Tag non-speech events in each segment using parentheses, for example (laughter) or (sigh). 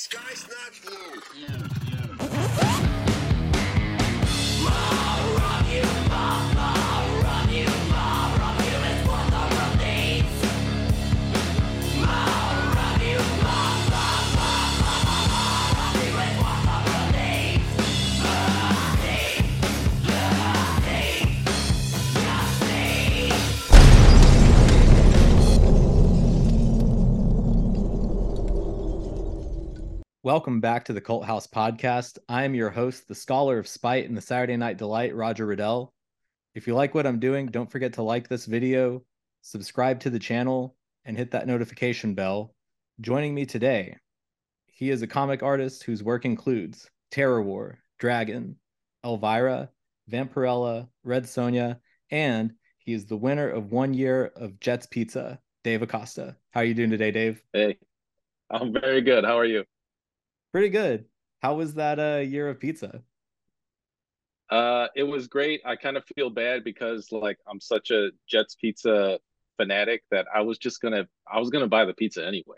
sky's not blue. Welcome back to the Cult House podcast. I am your host, the Scholar of Spite and the Saturday Night Delight, Roger Riddell. If you like what I'm doing, don't forget to like this video, subscribe to the channel, and hit that notification bell. Joining me today, he is a comic artist whose work includes Terrorwar, Dragon, Elvira, Vampirella, Red Sonja, and he is the winner of one year of Jets Pizza, Dave Acosta. How are you doing today, Dave? Hey, I'm very good. How are you? Pretty good. How was that uh, year of pizza? Uh, it was great. I kind of feel bad because like I'm such a Jets Pizza fanatic that I was just gonna I was gonna buy the pizza anyway.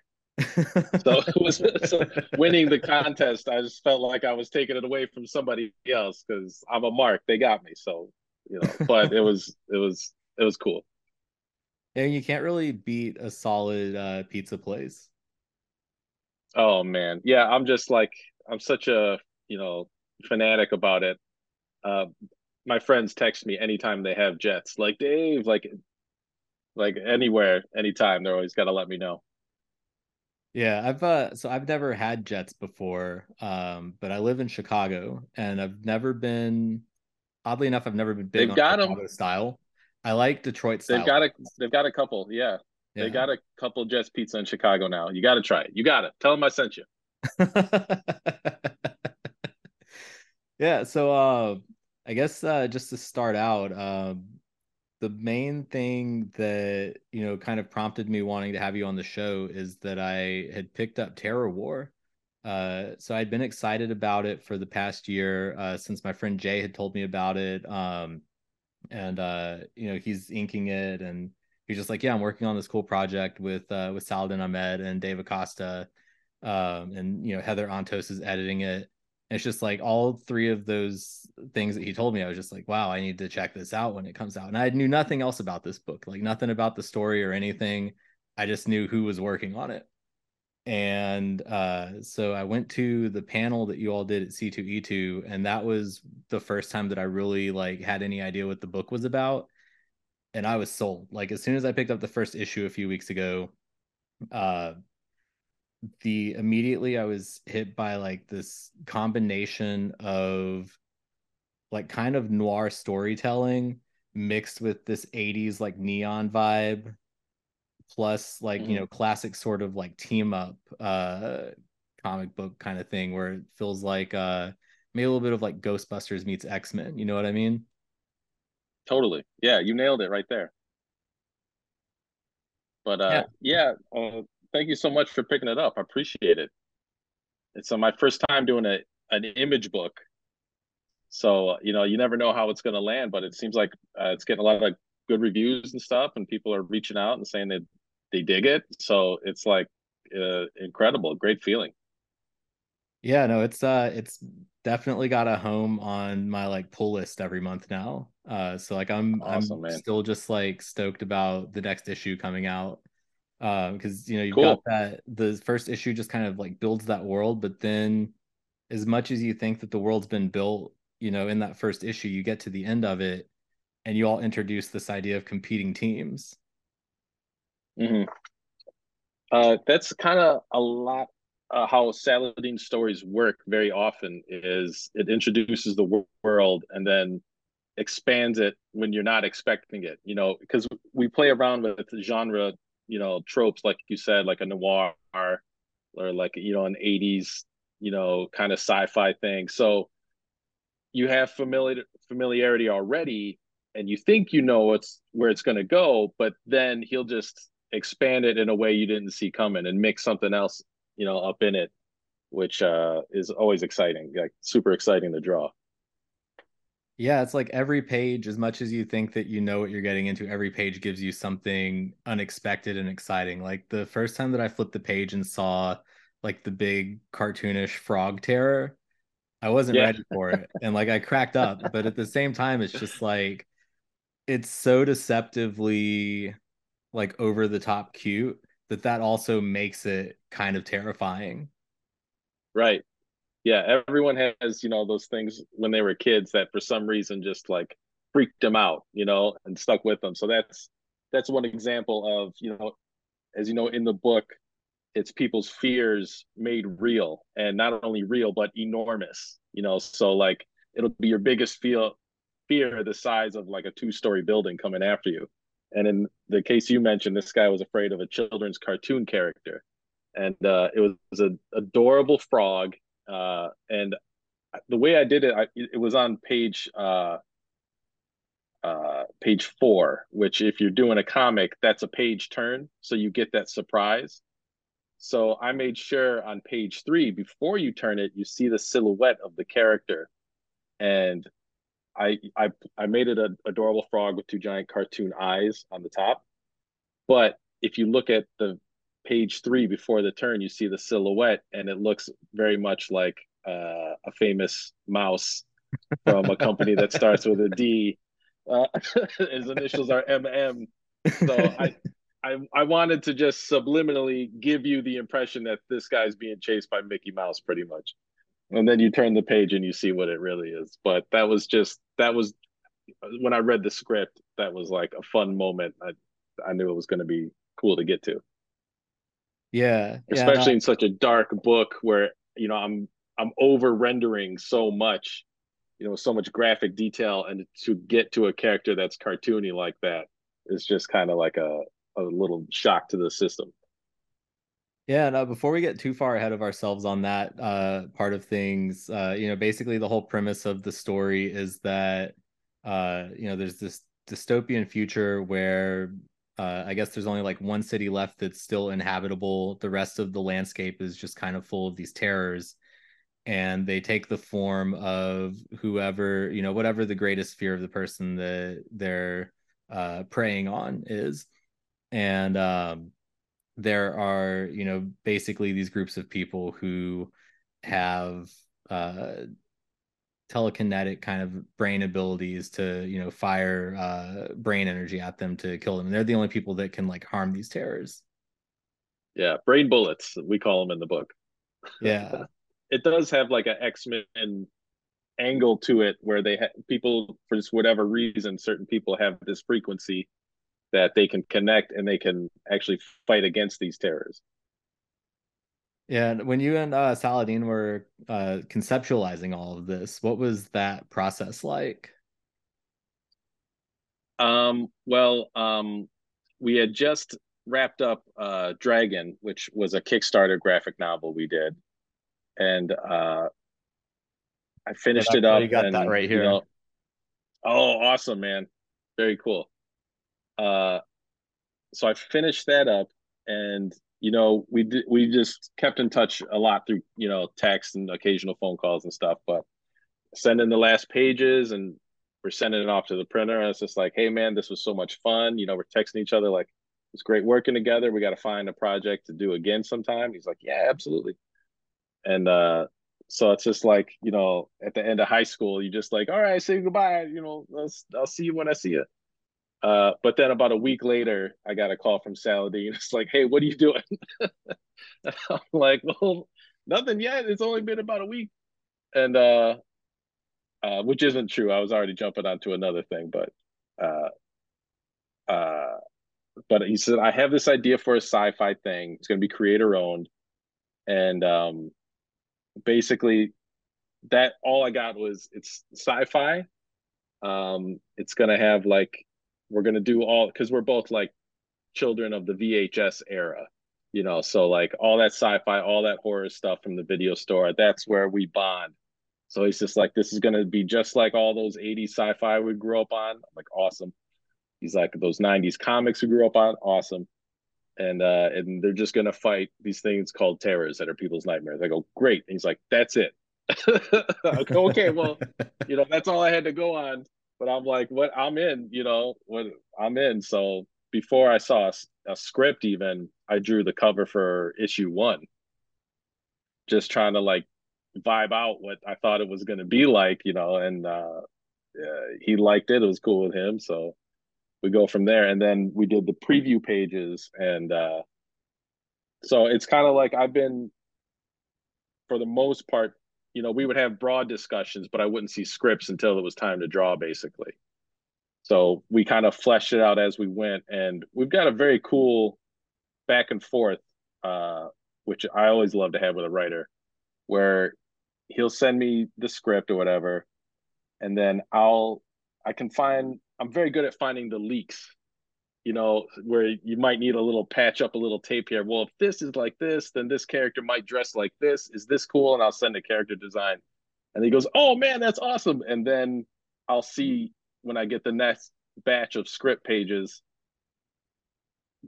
So (laughs) it was so winning the contest. I just felt like I was taking it away from somebody else because I'm a mark. They got me. So you know, but it was it was it was cool. And you can't really beat a solid uh, pizza place. Oh man, yeah. I'm just like I'm such a you know fanatic about it. Uh, my friends text me anytime they have Jets. Like Dave, like like anywhere, anytime. They're always got to let me know. Yeah, I've uh so I've never had Jets before. Um, but I live in Chicago and I've never been oddly enough, I've never been big They've on got. Chicago style. I like Detroit style. They've got a they've got a couple. Yeah, Yeah. they got a couple Jets Pizza in Chicago now. You got to try it. You got it. Tell them I sent you. (laughs) yeah, so uh I guess uh just to start out, um the main thing that you know kind of prompted me wanting to have you on the show is that I had picked up Terrorwar. Uh, so I'd been excited about it for the past year uh, since my friend Jay had told me about it. Um, and uh, you know he's inking it, and he's just like, "Yeah, I'm working on this cool project with uh, with Saladin Ahmed and Dave Acosta, um, and you know Heather Antos is editing it." And it's just like all three of those things that he told me. I was just like, "Wow, I need to check this out when it comes out." And I knew nothing else about this book, like nothing about the story or anything. I just knew who was working on it and uh so i went to the panel that you all did at c2e2 and that was the first time that i really like had any idea what the book was about and i was sold like as soon as i picked up the first issue a few weeks ago uh the immediately i was hit by like this combination of like kind of noir storytelling mixed with this 80s like neon vibe plus like you Mhm. know classic sort of like team up uh comic book kind of thing where it feels like uh maybe a little bit of like ghostbusters meets x-men you know what i mean Totally. Yeah, you nailed it right there. But uh, yeah, uh, thank you so much for picking it up. I appreciate it. It's uh, my first time doing a an image book, so you know you never know how it's going to land, but it seems like uh, it's getting a lot of like, good reviews and stuff, and people are reaching out and saying that they dig it. So it's like uh, incredible, great feeling. Yeah no it's uh it's definitely got a home on my like pull list every month now uh so like i'm Awesome, i'm man. still just like stoked about the next issue coming out um because you know you've Cool. got that the first issue just kind of like builds that world but then as much as you think that the world's been built you know in that first issue you get to the end of it and you all introduce this idea of competing teams hmm Uh, that's kind of a lot uh, how Saladin stories work very often is it introduces the world and then expands it when you're not expecting it, you know, because we play around with genre, you know, tropes, like you said, like a noir or like, you know, an 80s, you know, kind of sci-fi thing. So you have familiar familiarity already and you think you know what's where it's going to go, but then he'll just expand it in a way you didn't see coming and mix something else, you know, up in it, which uh, is always exciting, like super exciting to draw. Yeah, it's like every page, as much as you think that you know what you're getting into, every page gives you something unexpected and exciting. Like the first time that I flipped the page and saw like the big cartoonish frog terror. I wasn't Yeah. ready for it. And like I cracked up, but at the same time, it's just like it's so deceptively like over the top cute that that also makes it kind of terrifying. Right. Yeah, everyone has, you know, those things when they were kids that for some reason just like freaked them out, you know, and stuck with them. So that's that's one example of, you know, as you know in the book, it's people's fears made real and not only real but enormous, you know. So like it'll be your biggest feel fear the size of like a two-story building coming after you. And in the case you mentioned, this guy was afraid of a children's cartoon character. And uh, it was an adorable frog uh, and the way I did it, I, it was on page uh, uh, page four, which if you're doing a comic, that's a page turn, so you get that surprise. So I made sure on page three, before you turn it, you see the silhouette of the character, and I I I made it an adorable frog with two giant cartoon eyes on the top. But if you look at the page three before the turn, you see the silhouette, and it looks very much like uh, a famous mouse from a company that starts with a D. Uh, (laughs) his initials are MM. So I, I, I wanted to just subliminally give you the impression that this guy's being chased by Mickey Mouse, pretty much. And then you turn the page and you see what it really is. But that was just that was when I read the script. That was like a fun moment. I, I knew it was going to be cool to get to Yeah. yeah, especially no, in such a dark book where you know i'm i'm over rendering so much you know so much graphic detail and to get to a character that's cartoony like that is just kind of like a a little shock to the system Yeah, no, before we get too far ahead of ourselves on that uh, part of things, uh, you know, basically the whole premise of the story is that, uh, you know, there's this dystopian future where uh, I guess there's only like one city left that's still inhabitable. The rest of the landscape is just kind of full of these terrors. And they take the form of whoever, you know, whatever the greatest fear of the person that they're uh, preying on is. And, um, there are you know basically these groups of people who have uh telekinetic kind of brain abilities to you know fire uh brain energy at them to kill them and they're the only people that can like harm these terrors. Yeah brain bullets we call them in the book. Yeah. (laughs) It does have like an x-men angle to it where they have people for just whatever reason certain people have this frequency that they can connect and they can actually fight against these terrors yeah and when you and uh saladin were uh conceptualizing all of this what was that process like Um, well, um, we had just wrapped up uh, Dragon, which was a Kickstarter graphic novel we did, and uh, I finished it up. already got and, that right you here. know- oh, awesome, man! Very cool. Uh, so I finished that up, and you know, we did, we just kept in touch a lot through you know text and occasional phone calls and stuff, but sending the last pages and we're sending it off to the printer. And it's just like, hey man, this was so much fun. You know, we're texting each other like it's great working together. We got to find a project to do again sometime. He's like, yeah, absolutely. And uh, so it's just like you know, at the end of high school, you just like, all right, say goodbye. You know, I'll, I'll see you when I see you. Uh, but then about a week later, I got a call from Saladin. (laughs) It's like, hey, what are you doing? (laughs) I'm like, well, nothing yet. It's only been about a week. And uh, uh, which isn't true. I was already jumping onto another thing, but uh, uh, but he said I have this idea for a sci-fi thing. It's going to be creator owned, and um, basically that all I got was it's sci-fi. Um, it's going to have like we're going to do all because we're both like children of the VHS era, you know. So like all that sci-fi, all that horror stuff from the video store. That's where we bond. So he's just like, this is gonna be just like all those 80s sci-fi we grew up on. I'm like, awesome. He's like, those 90s comics we grew up on, awesome. And uh, and they're just gonna fight these things called terrors that are people's nightmares. I go, great. And he's like, that's it. (laughs) Go, okay, well, (laughs) you know, that's all I had to go on. But I'm like, what? I'm in. You know, what? I'm in. So before I saw a, a script, even I drew the cover for issue one just trying to like vibe out what I thought it was going to be like, you know, and uh, he liked it. It was cool with him, so we go from there. And then we did the preview pages, and uh, so it's kind of like I've been, for the most part, you know, we would have broad discussions, but I wouldn't see scripts until it was time to draw, basically. So we kind of fleshed it out as we went, and we've got a very cool back and forth, uh, which I always love to have with a writer, where he'll send me the script or whatever, and then I'll I can find I'm very good at finding the leaks, you know, where you might need a little patch up a little tape here. Well, if this is like this, then this character might dress like this. Is this cool? And I'll send a character design, and he goes, "Oh man, that's awesome!" And then I'll see hmm. when I get the next batch of script pages,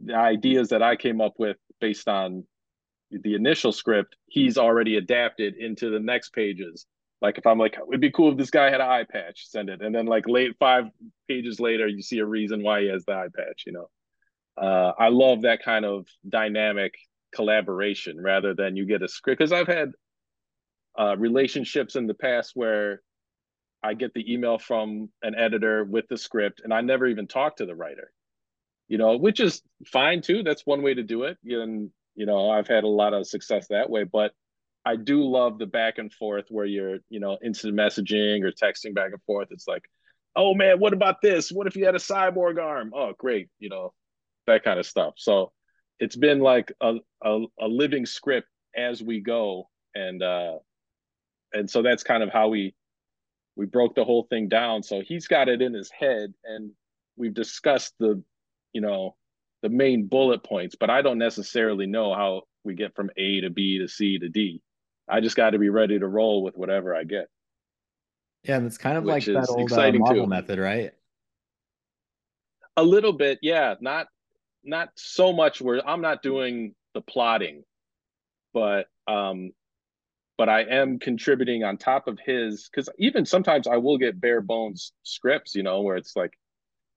the ideas that I came up with based on the initial script, he's already adapted into the next pages. Like if I'm like, it'd be cool if this guy had an eye patch, send it. And then like late five pages later, you see a reason why he has the eye patch, you know. Uh, I love that kind of dynamic collaboration rather than you get a script. Because I've had uh, relationships in the past where I get the email from an editor with the script, and I never even talk to the writer. You know, which is fine too. That's one way to do it. And you know, I've had a lot of success that way. But I do love the back and forth where you're, you know, instant messaging or texting back and forth. It's like, oh man, what about this? What if you had a cyborg arm? Oh, great, you know, that kind of stuff. So it's been like a, a, a living script as we go. And uh and so that's kind of how we we broke the whole thing down. So he's got it in his head, and we've discussed the, you know, the main bullet points. But I don't necessarily know how we get from A to B to C to D. I just got to be ready to roll with whatever I get. Yeah, and it's kind of like that old uh, Marvel too. method, right? A little bit, yeah. Not not so much where I'm not doing the plotting, but um but I am contributing on top of his because even sometimes I will get bare bones scripts, you know, where it's like,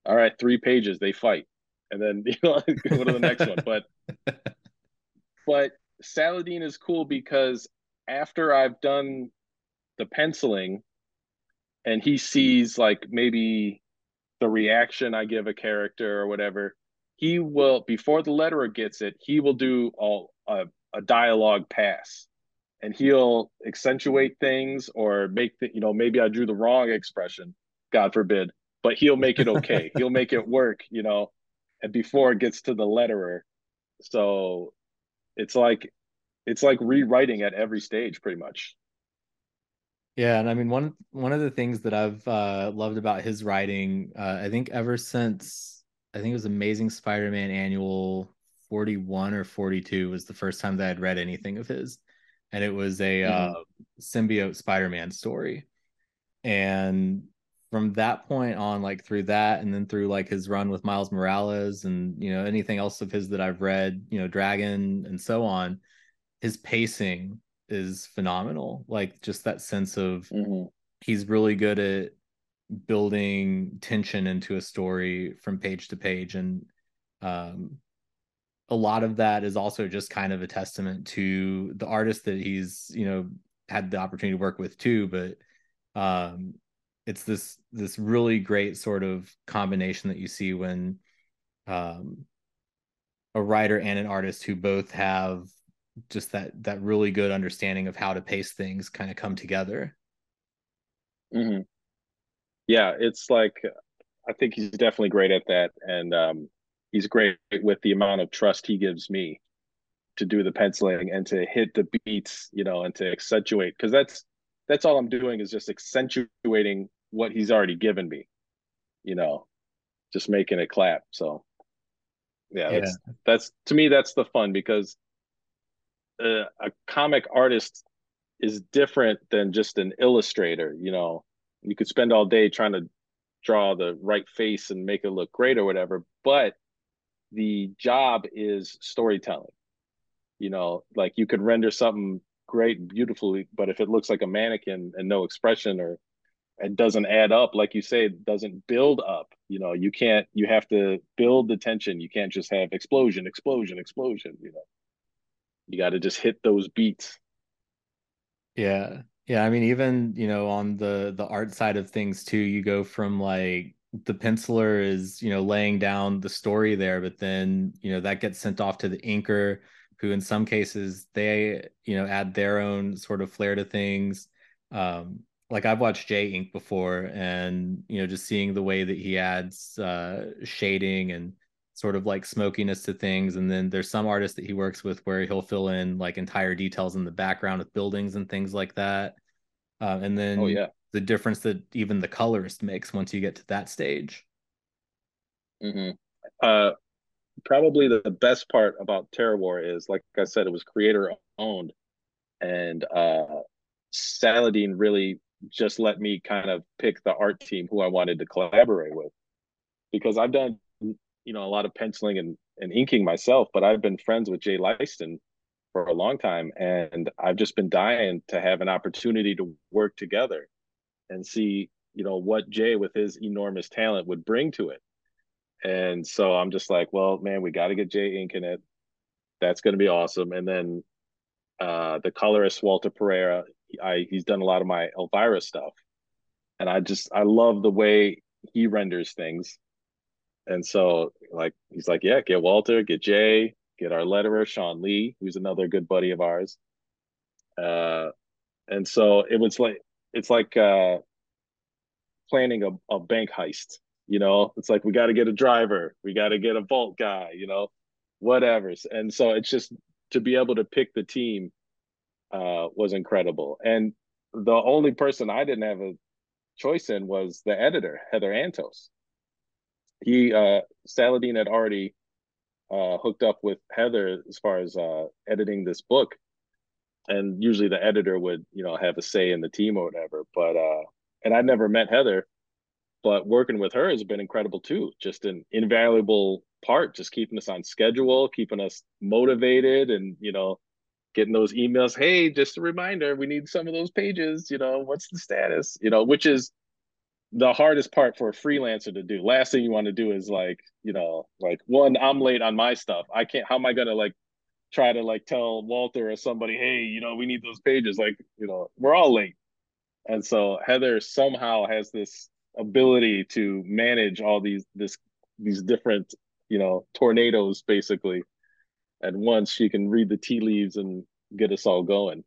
all right, three pages, they fight, and then (laughs) you know go to the next one. But (laughs) but Saladin is cool because after I've done the penciling, and he sees like maybe the reaction I give a character or whatever, he will before the letterer gets it, he will do all a, a dialogue pass. And he'll accentuate things or make the, you know maybe i drew the wrong expression god forbid but he'll make it okay. (laughs) He'll make it work you know and before it gets to the letterer. So it's like it's like rewriting at every stage pretty much yeah and i mean one one of the things that i've uh, loved about his writing uh, i think ever since i think it was amazing spider-man annual 41 or 42 was the first time that i'd read anything of his and it was a mm-hmm. uh, symbiote Spider-Man story. And from that point on, like through that, and then through like his run with Miles Morales, and you know anything else of his that I've read, you know Dragon and so on, his pacing is phenomenal. Like just that sense of mm-hmm. he's really good at building tension into a story from page to page, and um, a lot of that is also just kind of a testament to the artist that he's you know had the opportunity to work with too but um it's this this really great sort of combination that you see when um a writer and an artist who both have just that that really good understanding of how to pace things kind of come together mm-hmm. yeah it's like i think he's definitely great at that and um he's great with the amount of trust he gives me to do the penciling and to hit the beats, you know, and to accentuate because that's that's all I'm doing is just accentuating what he's already given me, you know, just making it clap. So yeah, yeah. that's that's to me that's the fun because uh, a comic artist is different than just an illustrator, you know. You could spend all day trying to draw the right face and make it look great or whatever, but the job is storytelling. You know, like you could render something great, beautifully, but if it looks like a mannequin and no expression or it doesn't add up, like you say, it doesn't build up. You know, you can't. You have to build the tension. You can't just have explosion, explosion, explosion. You know, you got to just hit those beats. Yeah. Yeah, I mean even, you know, on the the art side of things too, you go from like the penciler is, you know, laying down the story there, but then, you know, that gets sent off to the inker who in some cases they, you know, add their own sort of flair to things. Um like I've watched Jay Ink before and, you know, just seeing the way that he adds uh shading and sort of like smokiness to things. And then there's some artists that he works with where he'll fill in like entire details in the background with buildings and things like that. Uh, and then Oh yeah. the difference that even the colorist makes once you get to that stage. hmm Uh, probably the, the best part about Terror Terrorwar is, like I said, it was creator owned, and uh, Saladin really just let me kind of pick the art team who I wanted to collaborate with, because I've done you know a lot of penciling and, and inking myself, but I've been friends with Jay Leisten for a long time, and I've just been dying to have an opportunity to work together and see you know what Jay with his enormous talent would bring to it. And so I'm just like, well, man, we got to get Jay Ink in it. That's going to be awesome. And then uh, the colorist Walter Pereira, I he's done a lot of my Elvira stuff, and I just I love the way he renders things. And so like he's like, yeah, get Walter, get Jay, get our letterer Sean Lee, who's another good buddy of ours. Uh, and so it was like it's like uh, planning a, a bank heist. You know, it's like we got to get a driver, we got to get a vault guy. You know, whatever. And so it's just to be able to pick the team uh, was incredible. And the only person I didn't have a choice in was the editor, Heather Antos. He uh, Saladin had already uh, hooked up with Heather as far as uh, editing this book, and usually the editor would you know have a say in the team or whatever. But uh, and I'd never met Heather, but working with her has been incredible too. Just an invaluable part, just keeping us on schedule, keeping us motivated, and you know getting those emails hey just a reminder we need some of those pages you know what's the status you know which is the hardest part for a freelancer to do. Last thing you want to do is like you know like one i'm late on my stuff. I can't how am i gonna like try to like tell walter or somebody hey you know we need those pages like you know we're all late. And so heather somehow has this ability to manage all these this these different you know tornadoes basically. At once she can read the tea leaves and get us all going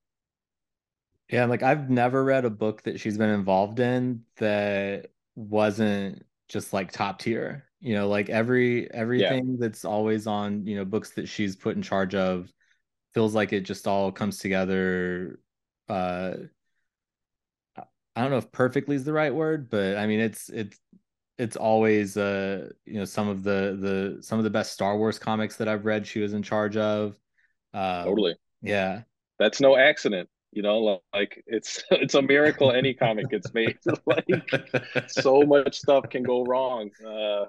Yeah, like I've never read a book that she's been involved in that wasn't just like top tier. You know, like every yeah everything that's always on, you know, books that she's put in charge of feels like it just all comes together uh I don't know if perfectly is the right word, but I mean it's it's it's always uh you know some of the the some of the best Star Wars comics that I've read she was in charge of. Um totally yeah. that's no accident you know like it's (laughs) it's a miracle any comic gets made. (laughs) Like so much stuff can go wrong uh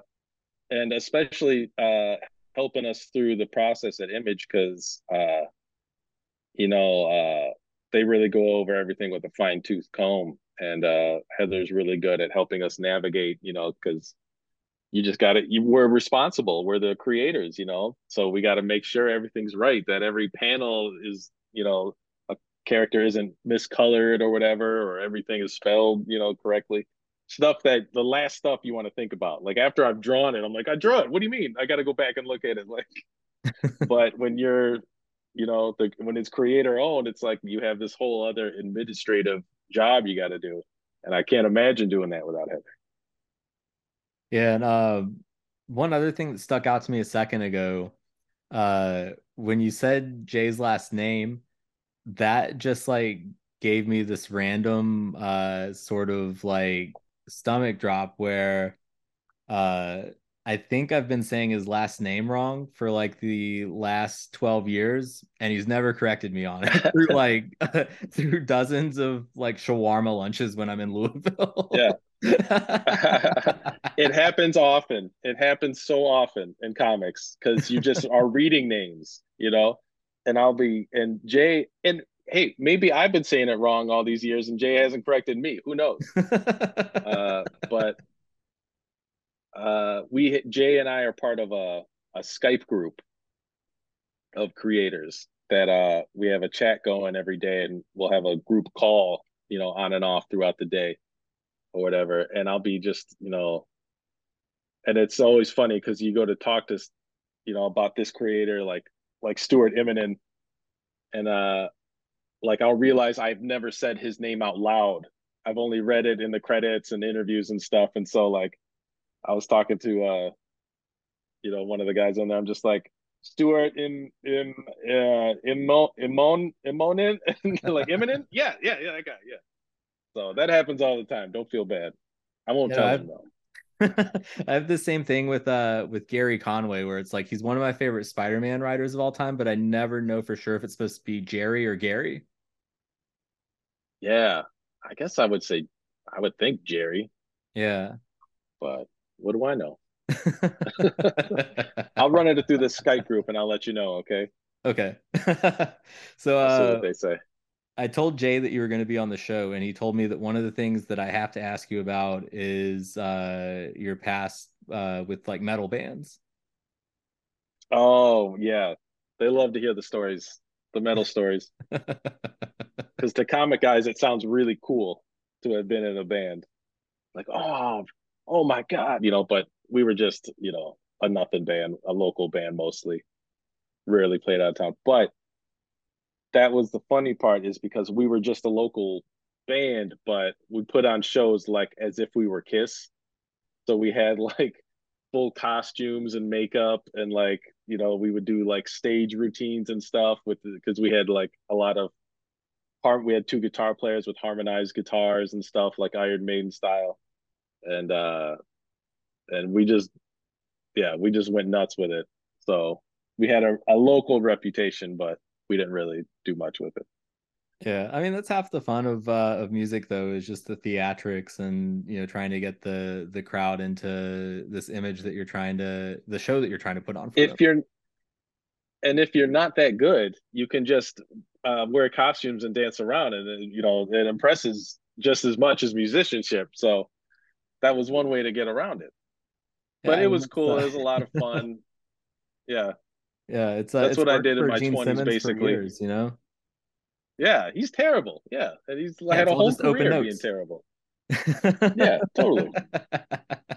and especially uh helping us through the process at image because uh you know uh they really go over everything with a fine tooth comb and uh heather's really good at helping us navigate you know because you just got to you we're responsible we're the creators you know so we got to make sure everything's right that every panel is you know character isn't miscolored or whatever or everything is spelled you know correctly. Stuff that the last stuff you want to think about. Like after i've drawn it i'm like i draw it. What do you mean? I got to go back and look at it. (laughs) Like (laughs) but when you're you know the when it's creator owned it's like you have this whole other administrative job you got to do. And i can't imagine doing that without heather. Yeah, and uh, one other thing that stuck out to me a second ago, uh, when you said Jay's last name, that just like gave me this random uh sort of like stomach drop where uh I think I've been saying his last name wrong for like the last 12 years and he's never corrected me on it (laughs) through like (laughs) through dozens of like shawarma lunches when I'm in Louisville. yeah (laughs) it happens often. It happens so often in comics because you just are reading names, you know. And I'll be and Jay and hey, maybe I've been saying it wrong all these years, and Jay hasn't corrected me. Who knows? (laughs) Uh, but uh, we Jay and I are part of a a Skype group of creators that uh we have a chat going every day and we'll have a group call, you know, on and off throughout the day or whatever. And I'll be just, you know, and it's always funny because you go to talk to, you know, about this creator like like Stuart Immonen, and uh, like I'll realize I've never said his name out loud. I've only read it in the credits and interviews and stuff, and so like I was talking to uh, you know, one of the guys on there. I'm just like Stuart in in uh in Immonen (laughs) like imminent. Yeah, yeah, yeah, that guy. Yeah. So that happens all the time. Don't feel bad. I won't tell I've, him though. (laughs) I have the same thing with uh with Gary Conway where it's like he's one of my favorite Spider-Man writers of all time, but I never know for sure if it's supposed to be Jerry or Gary. Yeah, I guess I would say I would think Jerry. Yeah. But what do I know? (laughs) I'll run it through the Skype group and I'll let you know, okay? Okay. (laughs) so uh what they say. I told Jay that you were going to be on the show, and he told me that one of the things that I have to ask you about is uh, your past uh, with like metal bands. Oh yeah, they love to hear the stories, the metal stories. (laughs) Because to comic guys, it sounds really cool to have been in a band. Like, oh, oh my god, you know. But we were just, you know, a nothing band, a local band mostly. Rarely played out of town, but that was the funny part is because we were just a local band, but we put on shows like as if we were Kiss. So we had (laughs) like full costumes and makeup and like you know we would do like stage routines and stuff with because we had like a lot of part we had two guitar players with harmonized guitars and stuff like Iron Maiden style and uh and we just yeah we just went nuts with it so we had a, a local reputation but we didn't really do much with it. Yeah, I mean that's half the fun of uh, of music though is just the theatrics and you know trying to get the the crowd into this image that you're trying to the show that you're trying to put on. if them. you're and if you're not that good, you can just uh, wear costumes and dance around, and you know it impresses just as much as musicianship. So that was one way to get around it. But yeah, it was cool. Uh... It was a lot of (laughs) fun. yeah. Yeah, it's uh, that's it's what I did in my twenties, basically. Years, you know. Yeah, he's terrible. Yeah, and he's yeah, had a whole career being terrible. (laughs) yeah, totally.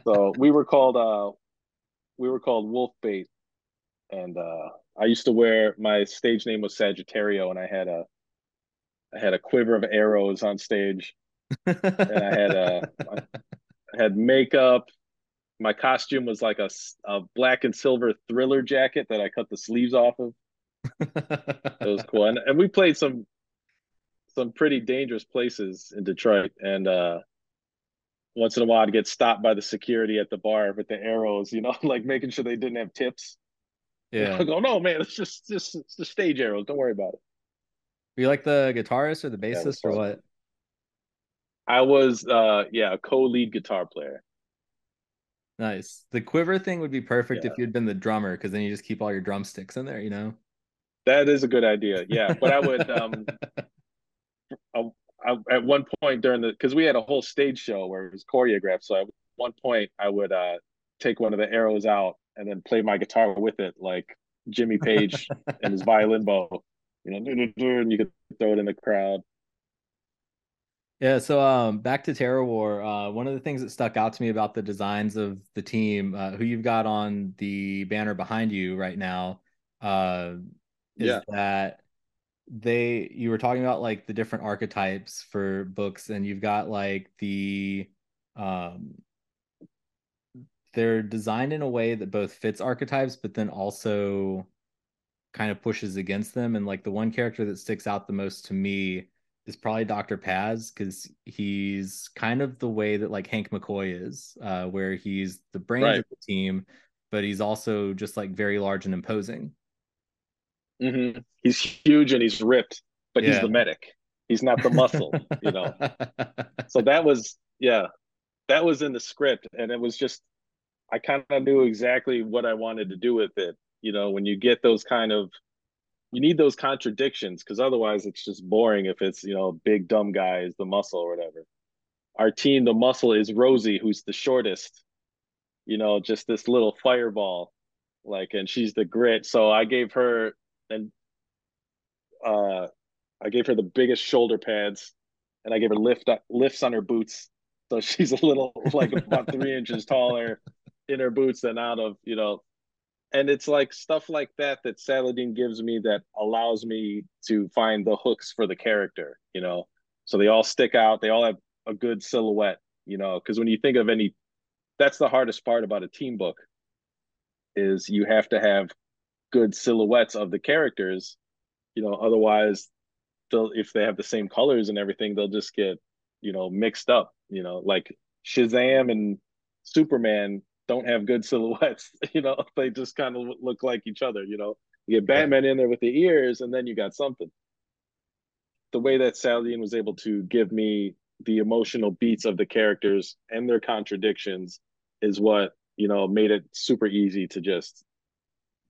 so we were called uh, we were called Wolf Bait, and uh, I used to wear my stage name was Sagittario, and I had a I had a quiver of arrows on stage, and I had uh, (laughs) I had makeup my costume was like a, a black and silver thriller jacket that I cut the sleeves off of. it was cool, and, and we played some some pretty dangerous places in Detroit, and uh, once in a while I'd get stopped by the security at the bar with the arrows, you know, (laughs) like making sure they didn't have tips. (laughs) Yeah. I go, no, man, it's just just it's the stage arrows. Don't worry about it. Were you like the guitarist or the bassist or what? I was, uh, yeah, a co-lead guitar player. Nice. The quiver thing would be perfect yeah. if you'd been the drummer, because then you just keep all your drumsticks in there, you know? That is a good idea. Yeah. But I would um (laughs) I, I, at one point during the because we had a whole stage show where it was choreographed. So at one point I would uh take one of the arrows out and then play my guitar with it, like Jimmy Page (laughs) and his violin bow. You know, and you could throw it in the crowd. Yeah, so um, back to Terrorwar. Uh, one of the things that stuck out to me about the designs of the team, uh, who you've got on the banner behind you right now, uh, is yeah. that they you were talking about like the different archetypes for books, and you've got like the um, they're designed in a way that both fits archetypes, but then also kind of pushes against them. And like the one character that sticks out the most to me is probably Dr. Paz because he's kind of the way that like Hank McCoy is, uh, where he's the brains right. of the team, but he's also just like very large and imposing. Mm-hmm. He's huge and he's ripped, but yeah. he's the medic. He's not the muscle, you know. (laughs) So that was, yeah, that was in the script, and it was just, I kind of knew exactly what I wanted to do with it. You know, when you get those kind of you need those contradictions because otherwise it's just boring if it's you know big dumb guy is the muscle or whatever our team the muscle is rosie who's the shortest you know just this little fireball like and she's the grit so i gave her and uh, I gave her the biggest shoulder pads, and I gave her lift lifts on her boots, so (laughs) she's a little like about three inches taller in her boots than out of you know. And it's like stuff like that that Saladin gives me that allows me to find the hooks for the character, you know. So they all stick out. They all have a good silhouette, you know. Because when you think of any, that's the hardest part about a team book, is you have to have good silhouettes of the characters you know otherwise they'll if they have the same colors and everything they'll just get you know mixed up you know like shazam and superman don't have good (laughs) silhouettes you know (laughs) they just kind of look like each other you know you get batman in there with the ears and then you got something the way that Saladin was able to give me the emotional beats of the characters and their contradictions is what you know made it super easy to just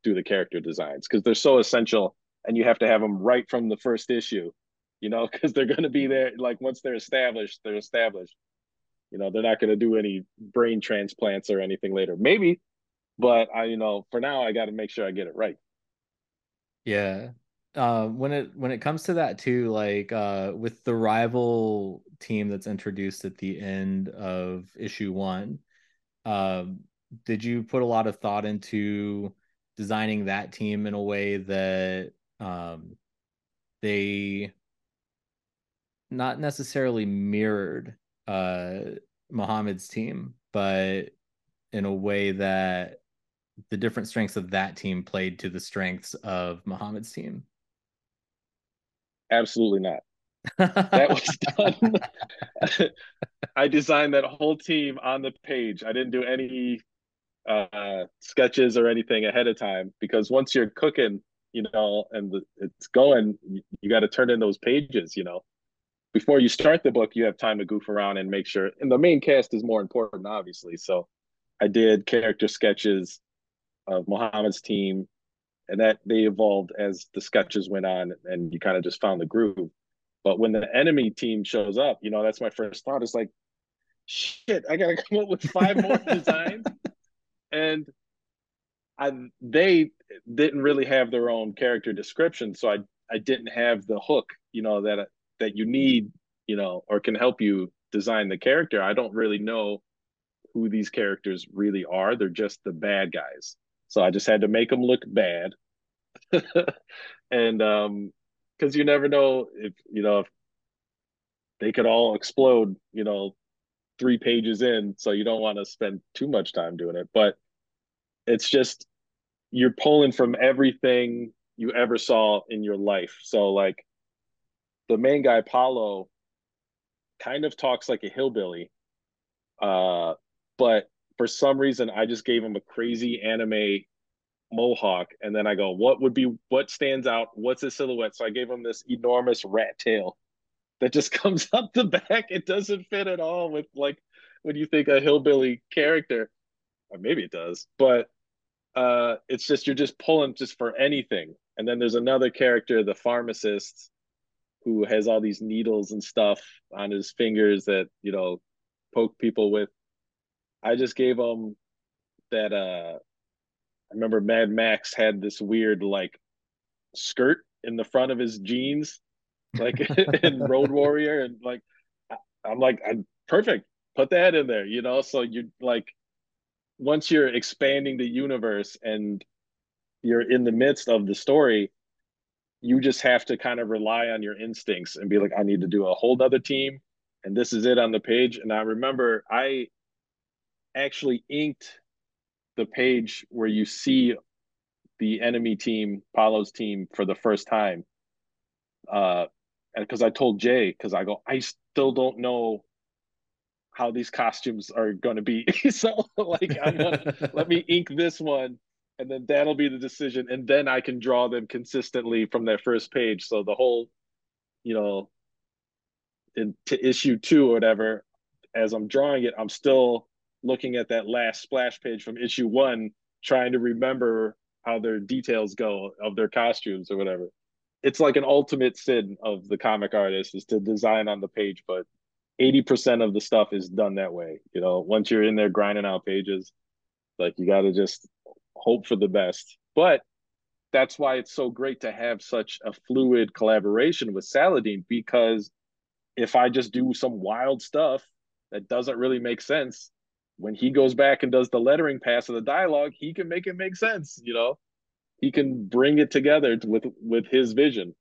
do the character designs because they're so essential and you have to have them right from the first issue, you know, (laughs) because they're going to be there. Like once they're established, they're established. You know, they're not going to do any brain transplants or anything later. Maybe, but I, you know, for now, I got to make sure I get it right. Yeah. Uh, when it when it comes to that too, like uh, with the rival team that's introduced at the end of issue one, um, did you put a lot of thought into designing that team in a way that um, they not necessarily mirrored uh, Muhammad's team, but in a way that the different strengths of that team played to the strengths of Muhammad's team. Absolutely not. (laughs) that was done. (laughs) I designed that whole team on the page. I didn't do any uh, sketches or anything ahead of time because once you're cooking, you know, and the, it's going, you, you got to turn in those pages, you know. Before you start the book, you have time to goof around and make sure. And the main cast is more important, obviously. So I did character sketches of Muhammad's team, and that they evolved as the sketches went on, and you kind of just found the groove. But when the enemy team shows up, you know, that's my first thought. Is like, shit, I gotta (laughs) come up with five more designs. And I they didn't really have their own character description, so I I didn't have the hook, you know, that that you need, you know, or can help you design the character. I don't really know who these characters really are. They're just the bad guys. So I just had to make them look bad. (laughs) and um because you never know if you know if they could all explode, you know, three pages in, so you don't want to spend too much time doing it. But it's just you're pulling from everything you ever saw in your life. So like the main guy Paulo kind of talks like a hillbilly. Uh but for some reason I just gave him a crazy anime mohawk and then I go what would be what stands out what's his silhouette so I gave him this enormous rat tail that just (laughs) comes up the back it doesn't fit at all with like when you think a hillbilly character or maybe it does but uh, it's just you're just pulling just for anything. And then there's another character, the pharmacist, who has all these needles and stuff on his fingers that you know poke people with. I just gave him that. Uh, I remember Mad Max had this weird like skirt in the front of his jeans, like (laughs) in Road Warrior, and like I'm like I'm perfect. Put that in there, you know. So you like once you're expanding the universe and you're in the midst of the story, you just have to kind of rely on your instincts and be like, I need to do a whole other team, and this is it on the page. And I remember I actually inked the page where you see the enemy team, Paulo's team, for the first time. Uh, and because I told Jay, because I go, I still don't know how these costumes are going to be. (laughs) so like I'm gonna let me (laughs) ink this one and then that'll be the decision and then I can draw them consistently from that first page. So the whole you know into issue 2 or whatever as I'm drawing it I'm still looking at that last splash page from issue 1 trying to remember how their details go of their costumes or whatever. It's like an ultimate sin of the comic artist is to design on the page but 80% of the stuff is done that way. You know, once you're in there grinding out pages, like you got to just hope for the best. But that's why it's so great to have such a fluid collaboration with Saladin because if I just do some wild stuff that doesn't really make sense, when he goes back and does the lettering pass of the dialogue, he can make it make sense, you know. He can bring it together with with his vision.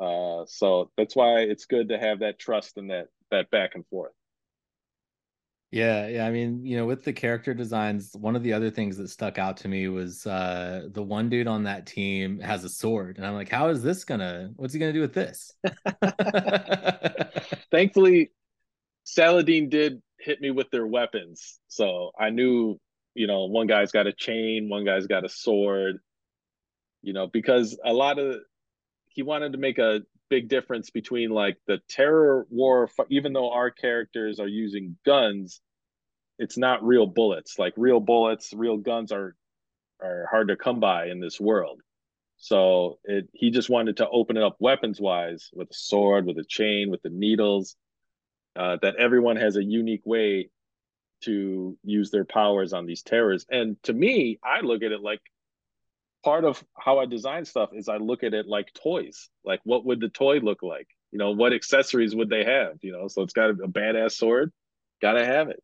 Uh so that's why it's good to have that trust and that that back and forth. Yeah, yeah. I mean, you know, with the character designs, one of the other things that stuck out to me was uh the one dude on that team has a sword, and I'm like, how is this gonna? What's he gonna do with this? (laughs) (laughs) Thankfully, Saladin did hit me with their weapons, so I knew, you know, one guy's got a chain, one guy's got a sword. You know, because a lot of he wanted to make a big difference between like the terror war even though our characters are using guns it's not real bullets. Like real bullets real guns are are hard to come by in this world. So it he just wanted to open it up weapons wise with a sword with a chain with the needles uh, that everyone has a unique way to use their powers on these terrors. And to me i look at it like part of how I design stuff is I look at it like toys. Like, what would the toy look like? You know, what accessories would they have? You know, so it's got a, badass sword, gotta have it.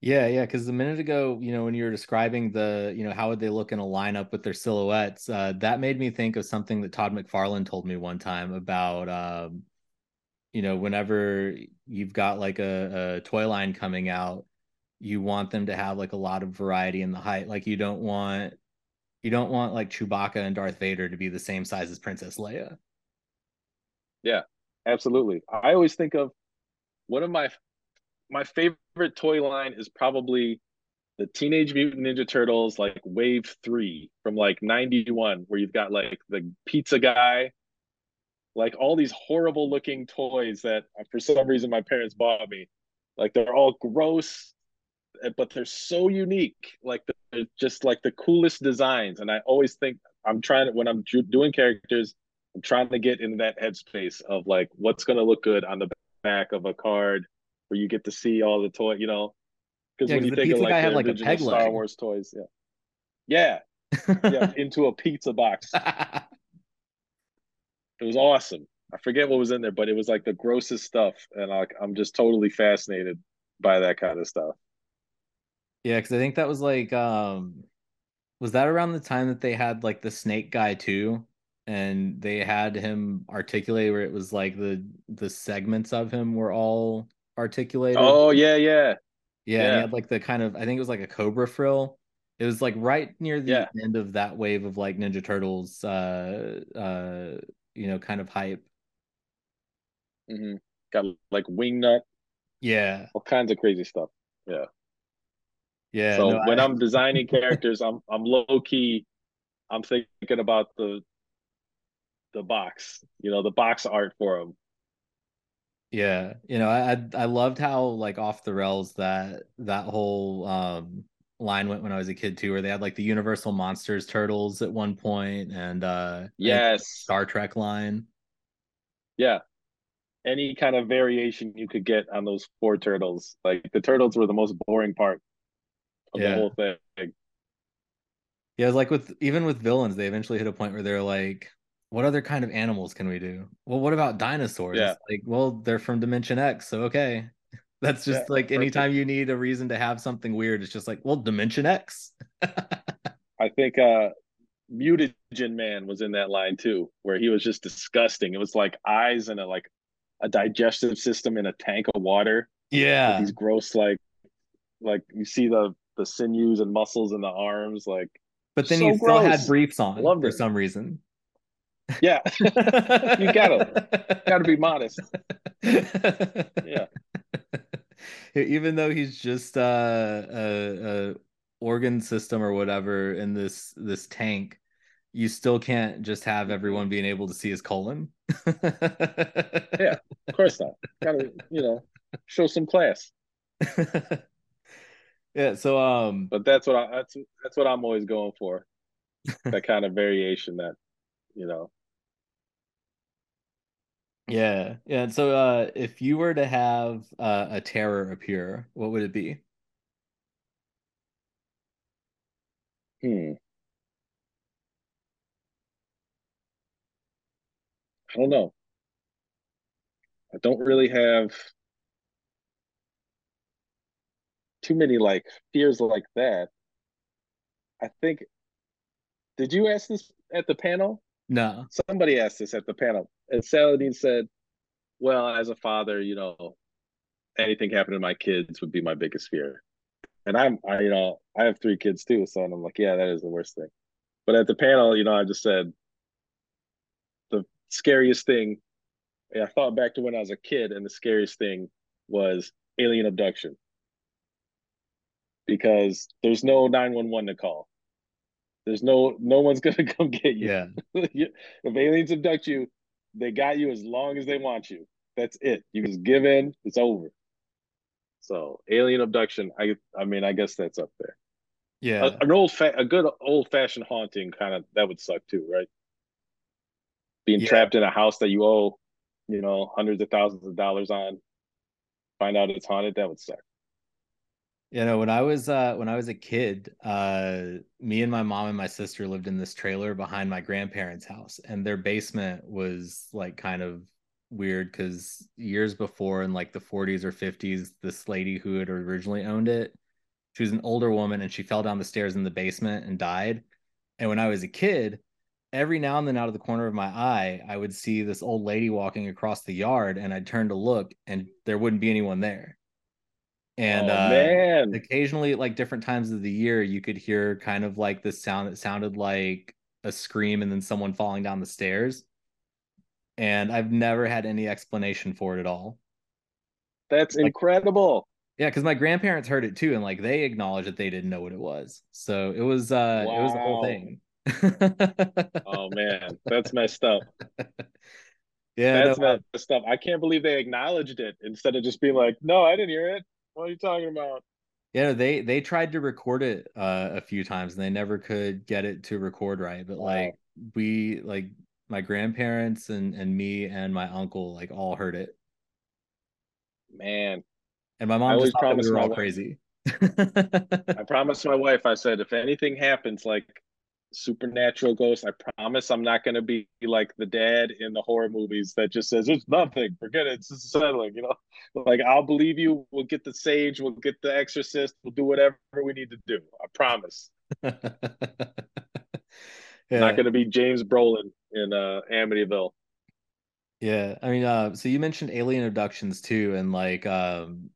Yeah, yeah. Because a minute ago, you know, when you were describing the, you know, how would they look in a lineup with their silhouettes, uh, that made me think of something that Todd McFarlane told me one time about, um, you know, whenever you've got like a, a toy line coming out, you want them to have like a lot of variety in the height. Like you don't want you don't want like Chewbacca and Darth Vader to be the same size as Princess Leia. Yeah, absolutely. I always think of one of my my favorite toy line is probably the Teenage Mutant Ninja Turtles like wave 3 from like 91 where you've got like the pizza guy like all these horrible looking toys that for some reason my parents bought me. Like they're all gross eh, but they're so unique. Like they're just like the coolest designs. And I always think I'm trying to when I'm doing characters, I'm trying to get in that headspace of like what's gonna look good on the back of a card where you get to see all the toy, you know. Because yeah, when you think of like the like original Star leg. Wars toys, yeah, yeah, yeah, (laughs) into a pizza box. (laughs) it was awesome. I forget what was in there, but it was like the grossest stuff, and like I'm just totally fascinated by that kind of stuff. Yeah, because I think that was like um was that around the time that they had like the snake guy too? And they had him articulate where it was like the the segments of him were all articulated. Oh yeah, yeah. Yeah, yeah. he had like the kind of I think it was like a cobra frill. It was like right near the yeah. end of that wave of like Ninja Turtles uh uh you know kind of hype. Mm-hmm. Got like wing nut. Yeah. All kinds of crazy stuff. Yeah. Yeah. So no, when I... I'm designing characters, I'm I'm low key. I'm thinking about the the box, you know, the box art for them. Yeah, you know, I I loved how like off the rails that that whole um line went when I was a kid too, where they had like the Universal Monsters turtles at one point, and uh yes, Star Trek line. Yeah, any kind of variation you could get on those four turtles. Like the turtles were the most boring part of yeah. the whole thing. Yeah, it's like with even with villains, they eventually hit a point where they're like, what other kind of animals can we do? Well, what about dinosaurs? Yeah. Like, well, they're from Dimension X, so okay. (laughs) That's just yeah, like anytime you need a reason to have something weird, it's just like, well, Dimension X. I think uh Mutagen Man was in that line too, where he was just disgusting. It was like eyes and a like a digestive system in a tank of water. Yeah. These gross like like you see the the sinews and muscles in the arms, like. But then so he still had briefs on Loved for it. some reason. Yeah, (laughs) you gotta gotta be modest. yeah. (laughs) Even though he's just uh, a, a organ system or whatever in this this tank, you still can't just have everyone being able to see his colon. yeah, of course not. Gotta you know show some class. (laughs) Yeah. So, um, but that's what I that's that's what I'm always going for. that kind of variation. That you know. Yeah, yeah. And so, uh, if you were to have uh, a terror appear, what would it be? Hmm. I don't know. I don't really have too many like fears like that. I think. Did you ask this at the panel? No. Somebody asked this at the panel, and Saladin said, "Well, as a father, you know, anything happening to my kids would be my biggest fear." And I'm, I, you know, I have three kids too, so I'm like, yeah, that is the worst thing. But at the panel, you know, I just said the scariest thing. I thought back to when I was a kid, and the scariest thing was alien abduction because there's no 911 to call. There's no no one's (laughs) gonna come get you. Yeah. (laughs) if aliens abduct you, they got you as long as they want you. That's it. You just give in. It's over. So alien abduction. I I mean I guess that's up there. Yeah. A, an old fa- a good old fashioned haunting kind of that would suck too, right? Being Yeah. trapped in a house that you owe, you know, hundreds of thousands of dollars on. Find out it's haunted. That would suck. You know, when I was uh when I was a kid, uh me and my mom and my sister lived in this trailer behind my grandparents' house and their basement was like kind of weird cuz years before in like the 40s or 50s this lady who had originally owned it, she was an older woman and she fell down the stairs in the basement and died. And when I was a kid, every now and then out of the corner of my eye, I would see this old lady walking across the yard and I'd turn to look and there wouldn't be anyone there. And oh, uh occasionally like different times of the year you could hear kind of like this sound that sounded like a scream and then someone falling down the stairs and i've never had any explanation for it at all that's like- incredible. yeah because my grandparents heard it too and like they acknowledged that they didn't know what it was so it was uh it was a whole thing (laughs) Oh man, that's messed up. (laughs) yeah That's no, messed up. I can't believe they acknowledged it instead of just being like, "No, I didn't hear it. What are you talking about?" yeah they they tried to record it uh a few times and they never could get it to record right but Wow. like we like my grandparents and and me and my uncle like all heard it Man, and my I mom always just thought we were all wife- crazy (laughs) I promised my wife. I said, if anything happens, like supernatural ghosts, I promise I'm not going to be like the dad in the horror movies that just says it's nothing. Forget it. It's just settling. You know, like I'll believe you. We'll get the sage. We'll get the exorcist. We'll do whatever we need to do. I promise. (laughs) yeah Not going to be James Brolin in uh, Amityville. yeah i mean uh so you mentioned alien abductions too and like um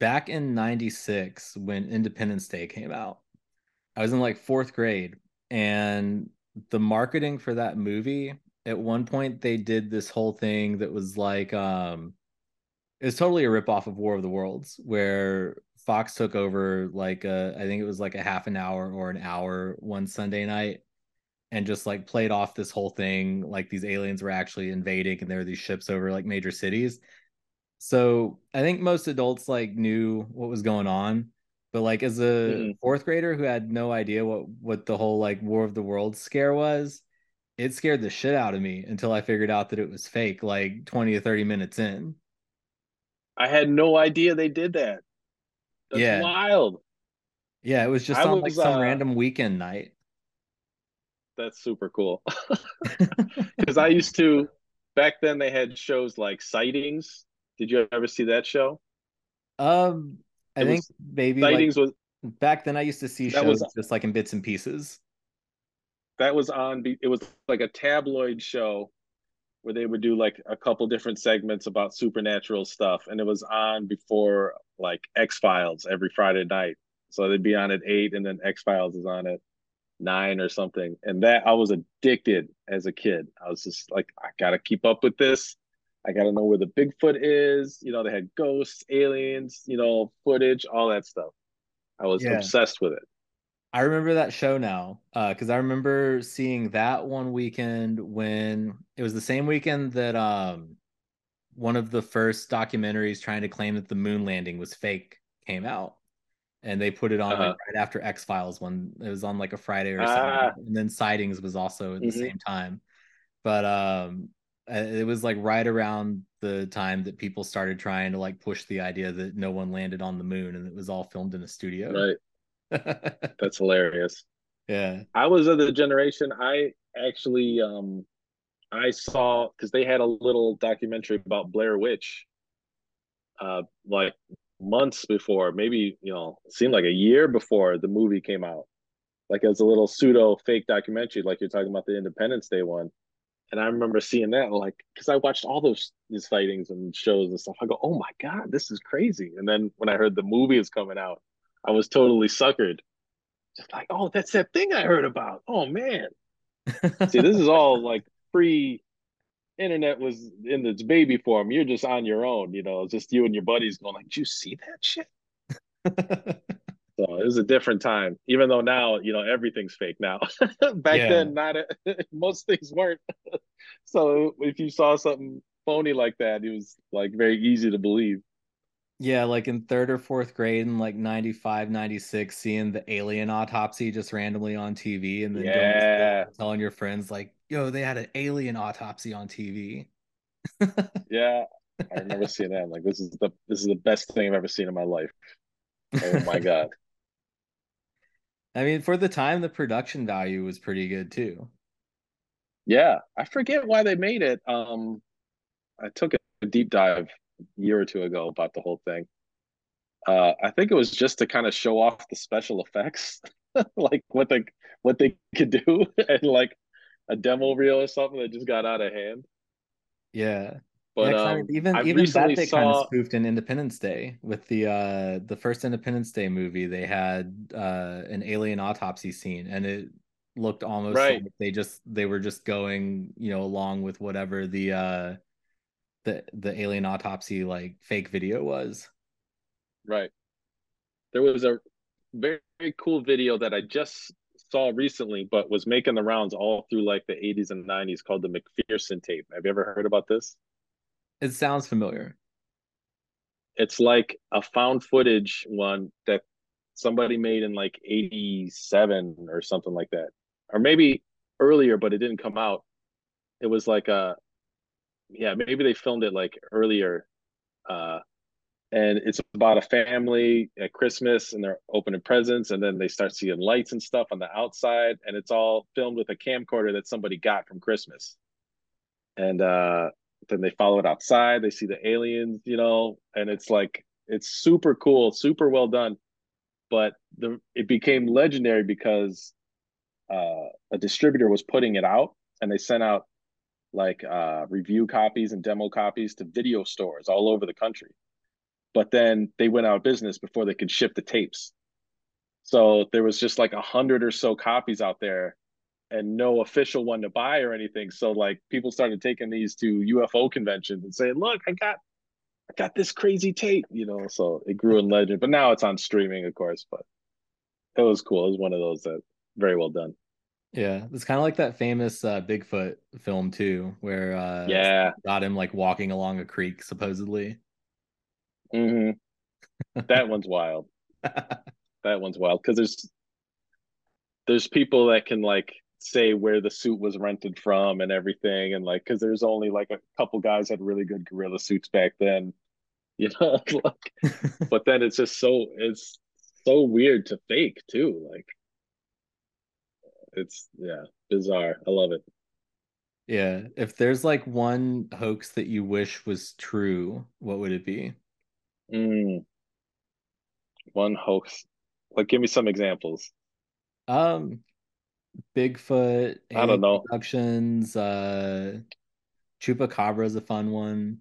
back in 96 when independence day came out i was in like fourth grade and the marketing for that movie at one point they did this whole thing that was like um it was totally a ripoff of war of the worlds where fox took over like a, i think it was like a half an hour or an hour one sunday night and just like played off this whole thing like these aliens were actually invading and there were these ships over like major cities. So i think most adults like knew what was going on but like as a Mhm. fourth grader who had no idea what what the whole like war of the worlds scare was it scared the shit out of me until i figured out that it was fake like 20 to 30 minutes in I had no idea they did that. That's Yeah. wild. yeah it was just I on like some uh, random weekend night That's super cool. (laughs) (laughs) Because I used to back then they had shows like sightings. Did you ever see that show? um i think maybe like was back then i used to see shows was- just like in bits and pieces that was on it was like a tabloid show where they would do like a couple different segments about supernatural stuff and it was on before like X-Files every Friday night. So they'd be on at 8 and then X-Files is on at 9 or something. And that I was addicted as a kid. I was just like I got to keep up with this. I got to know where the Bigfoot is. You know, they had ghosts, aliens, you know, footage, all that stuff. I was Yeah. obsessed with it. I remember that show now because I remember seeing that one weekend when it was the same weekend that um one of the first documentaries trying to claim that the moon landing was fake came out, and they put it on Uh-huh. right after X Files when it was on like a Friday or Ah. something, and then Sightings was also at the Mhm. same time, but um uh, it was like right around the time that people started trying to like push the idea that no one landed on the moon and it was all filmed in a studio. Right. (laughs) That's hilarious. yeah. I was of the generation I actually um I saw because they had a little documentary about Blair Witch, uh, like months before, maybe you know, seemed like a year before the movie came out, like as a little pseudo fake documentary, like you're talking about the Independence Day one. And I remember seeing that, like, because I watched all those these sightings and shows and stuff. I go, "Oh my god, this is crazy!" And then when I heard the movie is coming out, I was totally suckered. Just like, "Oh, that's that thing I heard about." Oh man, (laughs) see, this is all like pre internet was in its baby form. You're just on your own, you know, just you and your buddies going like, "Did you see that shit?" (laughs) so it was a different time. Even though now, you know, everything's fake now. (laughs) Back Yeah. then, not a, (laughs) most things weren't. (laughs) so if you saw something phony like that, it was like very easy to believe. Yeah, like in third or fourth grade in like 95, 96, seeing the alien autopsy just randomly on TV and then Yeah. telling your friends like, yo, they had an alien autopsy on TV. Yeah, I remember seeing that. I'm like, this is the this is the best thing I've ever seen in my life. Oh my god. I mean, for the time, the production value was pretty good too. Yeah, I forget why they made it. Um, I took a deep dive a year or two ago about the whole thing. Uh, I think it was just to kind of show off the special effects, (laughs) like what they what they could do, (laughs) and like a demo reel or something that just got out of hand. Yeah. But yeah, um, even I even that they kind of spoofed in Independence Day with the uh the first Independence Day movie. They had uh an alien autopsy scene, and it looked almost Right. like they just they were just going you know along with whatever the uh the the alien autopsy like fake video was. Right. There was a very, very cool video that I just saw recently, but was making the rounds all through like the 80s and 90s called the McPherson tape. Have you ever heard about this? It sounds familiar. It's like a found footage one that somebody made in like 87 or something like that. Or maybe earlier, but it didn't come out. It was like a yeah, maybe they filmed it like earlier. Uh and it's about a family at Christmas and they're opening presents and then they start seeing lights and stuff on the outside and it's all filmed with a camcorder that somebody got from Christmas. And uh then they follow it outside, they see the aliens, you know, and it's like it's super cool, super well done. But the it became legendary because uh a distributor was putting it out and they sent out like uh review copies and demo copies to video stores all over the country but then they went out of business before they could ship the tapes. So there was just like a hundred or so copies out there and no official one to buy or anything. So like people started taking these to UFO conventions and saying, look, I got I got this crazy tape, you know. So it grew in legend. But now it's on streaming, of course. But it was cool. It was one of those that very well done. Yeah, it's kind of like that famous uh, Bigfoot film too, where uh, Yeah. got him like walking along a creek supposedly. hmm (laughs) That one's wild. (laughs) that one's wild because there's there's people that can like say where the suit was rented from and everything and like because there's only like a couple guys had really good gorilla suits back then (laughs) you know (laughs) like (laughs) but then it's just so it's so weird to fake too like it's yeah bizarre i love it Yeah, if there's like one hoax that you wish was true, what would it be? mm. one hoax like give me some examples Um, Bigfoot, I don't know. Productions, uh, Chupacabra is a fun one.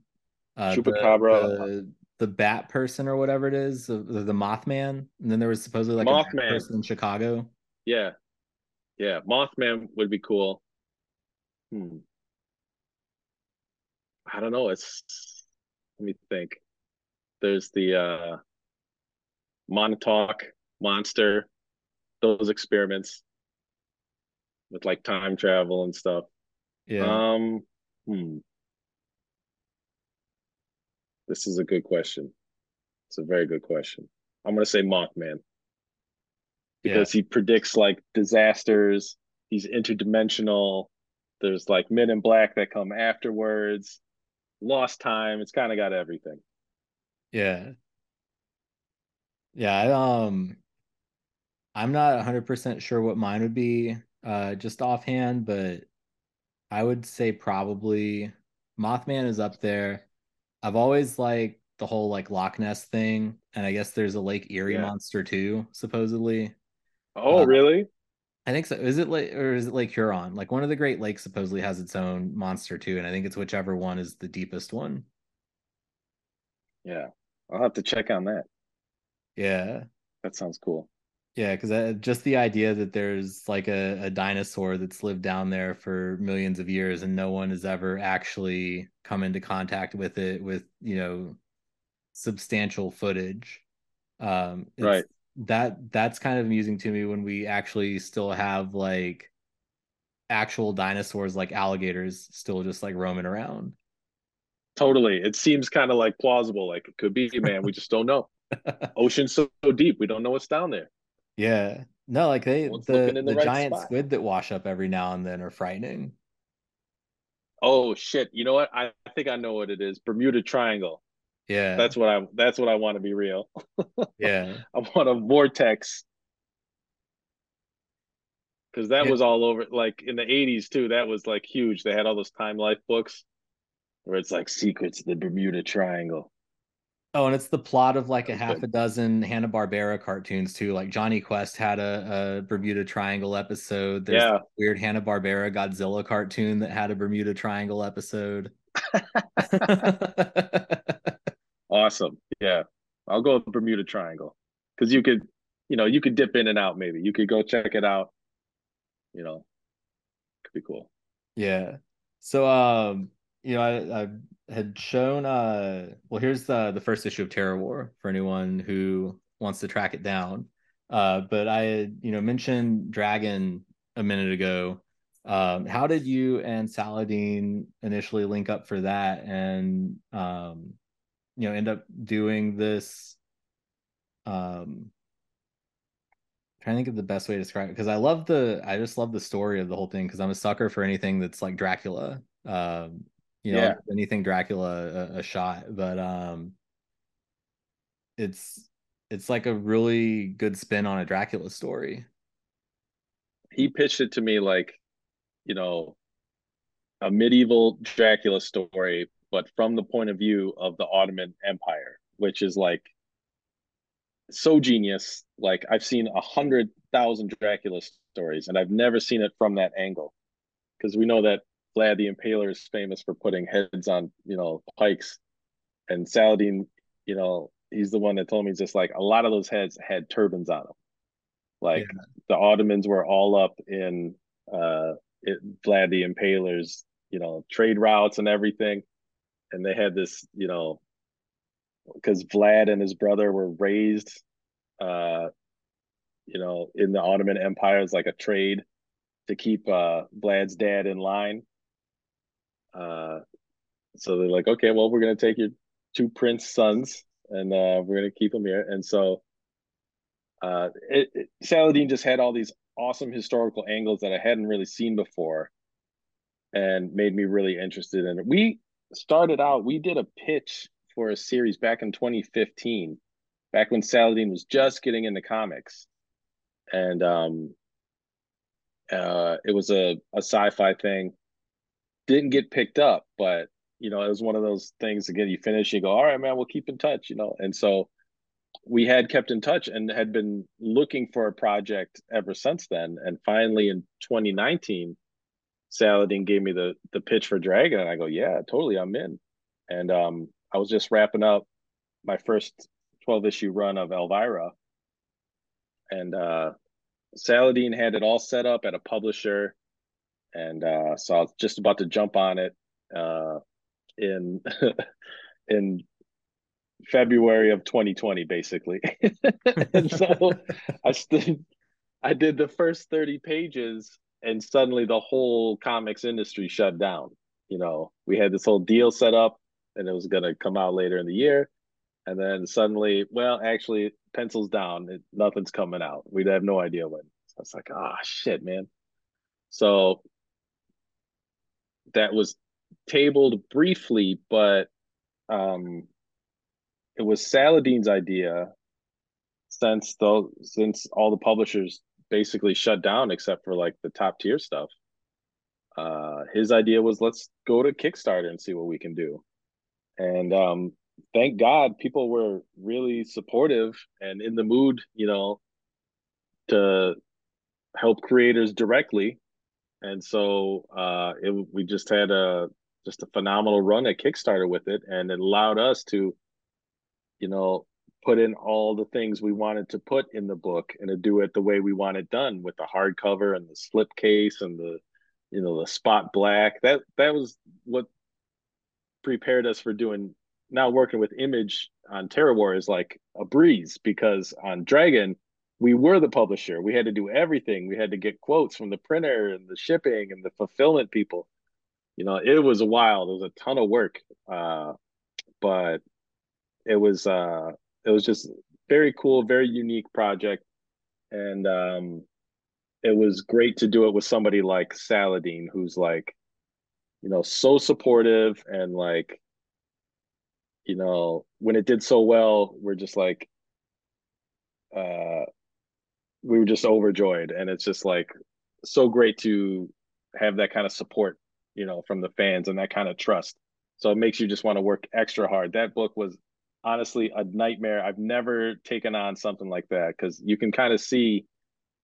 Uh, Chupacabra. the, the Bat person or whatever it is, the, the Mothman, and then there was supposedly like a Mothman. person in Chicago. yeah yeah mothman would be cool hmm i don't know it's let me think there's the uh montauk monster those experiments with like time travel and stuff Yeah, um hmm this is a good question it's a very good question i'm gonna say mothman yeah, because he predicts like disasters. He's interdimensional. There's like men in black that come afterwards. Lost time. It's kind of got everything. yeah, yeah. I, um, I'm not 100% sure what mine would be, uh, just offhand, but I would say probably Mothman is up there. I've always liked the whole like Loch Ness thing, and I guess there's a Lake Erie Yeah. monster too, supposedly. Oh, Uh, really? I think so. Is it like or is it Lake Huron? Like one of the Great Lakes supposedly has its own monster too, and I think it's whichever one is the deepest one. Yeah. I'll have to check on that. Yeah. That sounds cool. Yeah, because just the idea that there's like a, a dinosaur that's lived down there for millions of years and no one has ever actually come into contact with it with, you know, substantial footage. Um, Right. That that's kind of amusing to me when we actually still have like actual dinosaurs like alligators still just like roaming around. Totally. It seems kind of like plausible. Like it could be, man. We just don't know. (laughs) Ocean's so deep. We don't know what's down there. Yeah. No, like they One's the the the right giant spot. squid that wash up every now and then are frightening. Oh shit. You know what? I think I know what it is. Bermuda Triangle. Yeah. That's what I that's what I want to be real. (laughs) yeah. I want a vortex. Cause that Yeah. was all over like in the 80s too. That was like huge. They had all those Time Life books where it's like secrets of the Bermuda Triangle. Oh, and it's the plot of like a half good. a dozen Hanna-Barbera cartoons too. Like Jonny Quest had a, a Bermuda Triangle episode. There's Yeah. weird Hanna-Barbera Godzilla cartoon that had a Bermuda Triangle episode. (laughs) Awesome. Yeah. I'll go with Bermuda Triangle. Cause you could, you know, you could dip in and out maybe. You could go check it out. You know, could be cool. Yeah. So um, you know, I, I had shown uh well here's the the first issue of Terrorwar for anyone who wants to track it down. Uh but I had, you know, mentioned Dragon a minute ago. Um, how did you and Saladin initially link up for that and um you know end up doing this um trying to think of the best way to describe it because I love the I just love the story of the whole thing because I'm a sucker for anything that's like Dracula. Um, you know, Yeah. anything Dracula a, a shot, but um, it's it's like a really good spin on a Dracula story. He pitched it to me like, you know, a medieval Dracula story, but from the point of view of the Ottoman Empire, which is like so genius. Like I've seen a hundred thousand Dracula stories, and I've never seen it from that angle. Because we know that Vlad the Impaler is famous for putting heads on, you know, pikes, and Saladin, you know, he's the one that told me just like a lot of those heads had turbans on them. Like the Ottomans were all up in uh it, Vlad the Impaler's, you know, trade routes and everything, and they had this, you know, because Vlad and his brother were raised, uh, you know, in the Ottoman Empire as like a trade to keep uh, Vlad's dad in line. Uh, so they're like, okay, well, we're gonna take your two prince sons and uh, we're gonna keep them here. And so, uh, it, it, Saladin just had all these awesome historical angles that I hadn't really seen before, and made me really interested in it. We started out, we did a pitch for a series back in 2015, back when Saladin was just getting into comics, and um, uh, it was a a sci-fi thing. Didn't get picked up, but you know, it was one of those things. Again, you finish, you go, all right, man, we'll keep in touch, you know. And so we had kept in touch and had been looking for a project ever since then. And finally, in 2019, Saladin gave me the the pitch for Dragon, and I go, yeah, totally, I'm in. And um, I was just wrapping up my first 12 issue run of Elvira, and uh, Saladin had it all set up at a publisher, and uh, so I was just about to jump on it uh, in (laughs) in February of 2020, basically. (laughs) and so I I did the first 30 pages, and suddenly the whole comics industry shut down. You know, we had this whole deal set up, and it was going to come out later in the year. And then suddenly, well, actually, pencils down. It, nothing's coming out. We'd have no idea when. So it's like, ah, shit, man. So that was tabled briefly, but um, it was Saladin's idea since the since all the publishers basically shut down except for like the top tier stuff. uh, his idea was let's go to Kickstarter and see what we can do. And um, thank God people were really supportive and in the mood, you know, to help creators directly. And so uh, it, we just had a just a phenomenal run at Kickstarter with it, and it allowed us to, you know, put in all the things we wanted to put in the book and to do it the way we want it done with the hardcover and the slipcase and the you know the spot black. That that was what prepared us for doing now working with image on Terrorwar is like a breeze because on Dragon we were the publisher. We had to do everything. We had to get quotes from the printer and the shipping and the fulfillment people. You know it was a wild. It was a ton of work uh, but it was uh it was just very cool, very unique project, and um, it was great to do it with somebody like Saladin, who's like, you know, so supportive and like, you know, when it did so well, we're just like, uh, we were just overjoyed, and it's just like so great to have that kind of support, you know, from the fans and that kind of trust. So it makes you just want to work extra hard. That book was honestly a nightmare. I've never taken on something like that because you can kind of see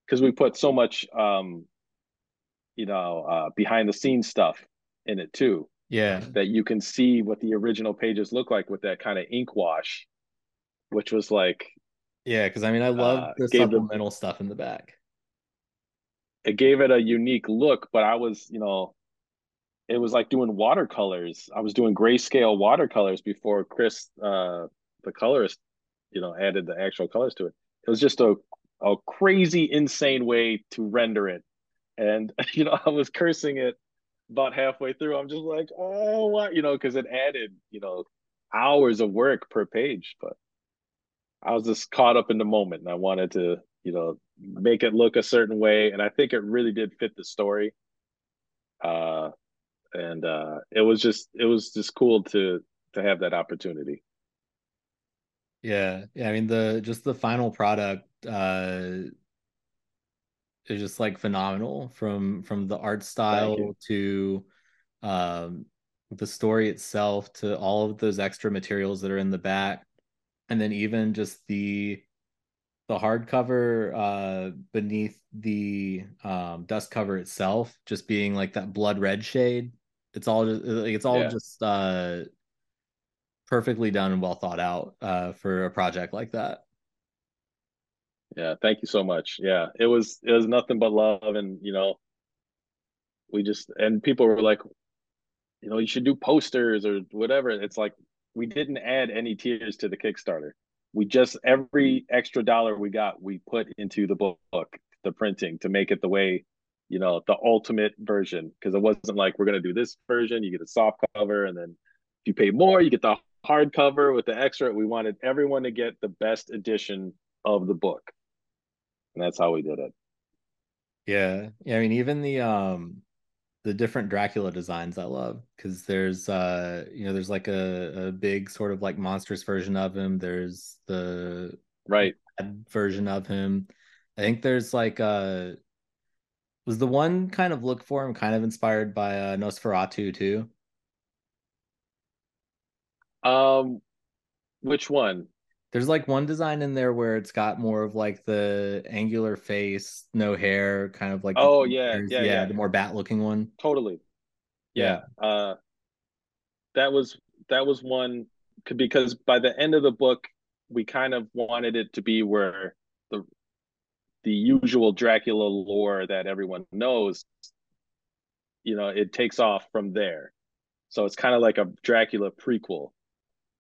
because we put so much um you know uh behind the scenes stuff in it too. Yeah. That you can see what the original pages look like with that kind of ink wash, which was like Yeah, because I mean I love uh, the supplemental stuff in the back. it gave it a unique look, but I was, you know, it was like doing watercolors. I was doing grayscale watercolors before Chris, uh, the colorist, you know, added the actual colors to it. It was just a a crazy, insane way to render it, and (laughs) you know, I was cursing it about halfway through. I'm just like, oh, what, you know, because it added, you know, hours of work per page. But I was just caught up in the moment, and I wanted to, you know, make it look a certain way, and I think it really did fit the story. Uh, and uh, it was just it was just cool to to have that opportunity. Yeah. Yeah. I mean the just the final product uh is just like phenomenal from from the art style to um the story itself to all of those extra materials that are in the back. And then even just the the hardcover uh beneath the um dust cover itself just being like that blood red shade it's all just like it's all Yeah. just uh perfectly done and well thought out uh for a project like that Yeah, thank you so much. Yeah, it was it was nothing but love, and you know, we just and people were like, you know, you should do posters or whatever. It's like we didn't add any tiers to the Kickstarter. We just every extra dollar we got, we put into the book, the printing to make it the way, you know, the ultimate version. Because it wasn't like we're gonna do this version, you get a soft cover, and then if you pay more, you get the hardcover with the extra. We wanted everyone to get the best edition of the book. And that's how we did it. yeah yeah i mean even the um the different dracula designs i love because there's uh you know there's like a, a big sort of like monstrous version of him there's the Right. version of him i think there's like uh was the one kind of look for him kind of inspired by uh nosferatu too Um, which one? There's like one design in there where it's got more of like the angular face, no hair, kind of like Oh, yeah, features. yeah, yeah. the more bat looking one. Totally. Yeah. Uh, that was that was one because by the end of the book, we kind of wanted it to be where the the usual Dracula lore that everyone knows, you know, it takes off from there. So it's kind of like a Dracula prequel.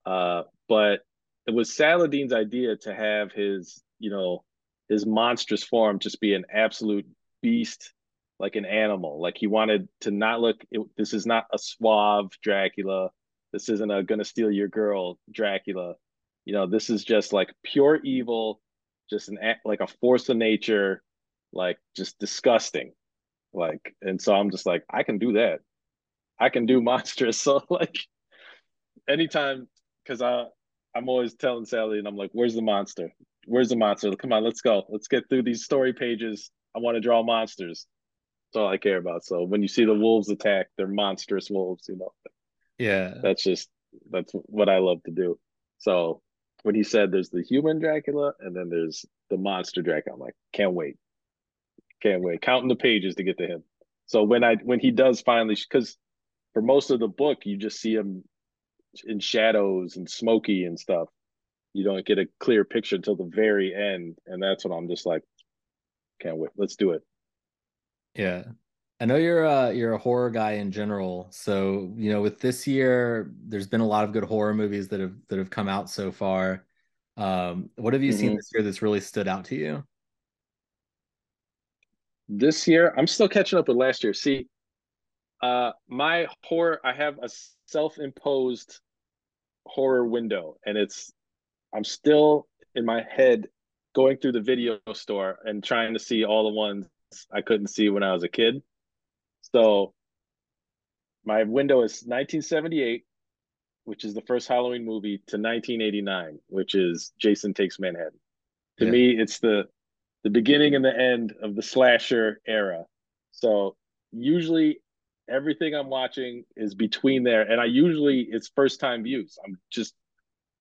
Uh, but it was Saladin's idea to have his, you know, his monstrous form just be an absolute beast, like an animal. Like he wanted to not look. It, this is not a suave Dracula. This isn't a gonna steal your girl Dracula. You know, this is just like pure evil, just an like a force of nature, like just disgusting. Like, and so I'm just like, I can do that. I can do (laughs) monstrous. So like, anytime, because I I'm always telling Sally, and I'm like, "Where's the monster? Where's the monster? Come on, let's go. Let's get through these story pages. I want to draw monsters." That's all I care about. So when you see the wolves attack, they're monstrous wolves, you know. Yeah. That's just that's what I love to do. So when he said there's the human Dracula and then there's the monster Dracula, I'm like, can't wait. Can't wait. Counting the pages to get to him. So when I when he does finally because for most of the book you just see him in shadows and smoky and stuff. You don't get a clear picture until the very end. And that's when I'm just like, can't wait. Let's do it. Yeah. I know you're uh you're a horror guy in general. So, you know, with this year, there's been a lot of good horror movies that have that have come out so far. Um, what have you mm-hmm. seen this year that's really stood out to you? This year, I'm still catching up with last year. See, uh my horror, I have a self-imposed horror window, and it's I'm still in my head going through the video store and trying to see all the ones I couldn't see when I was a kid. So my window is 1978, which is the first Halloween movie, to 1989, which is Jason Takes Manhattan. To yeah. me, it's the the beginning and the end of the slasher era. So usually everything I'm watching is between there, and I usually it's first time views. I'm just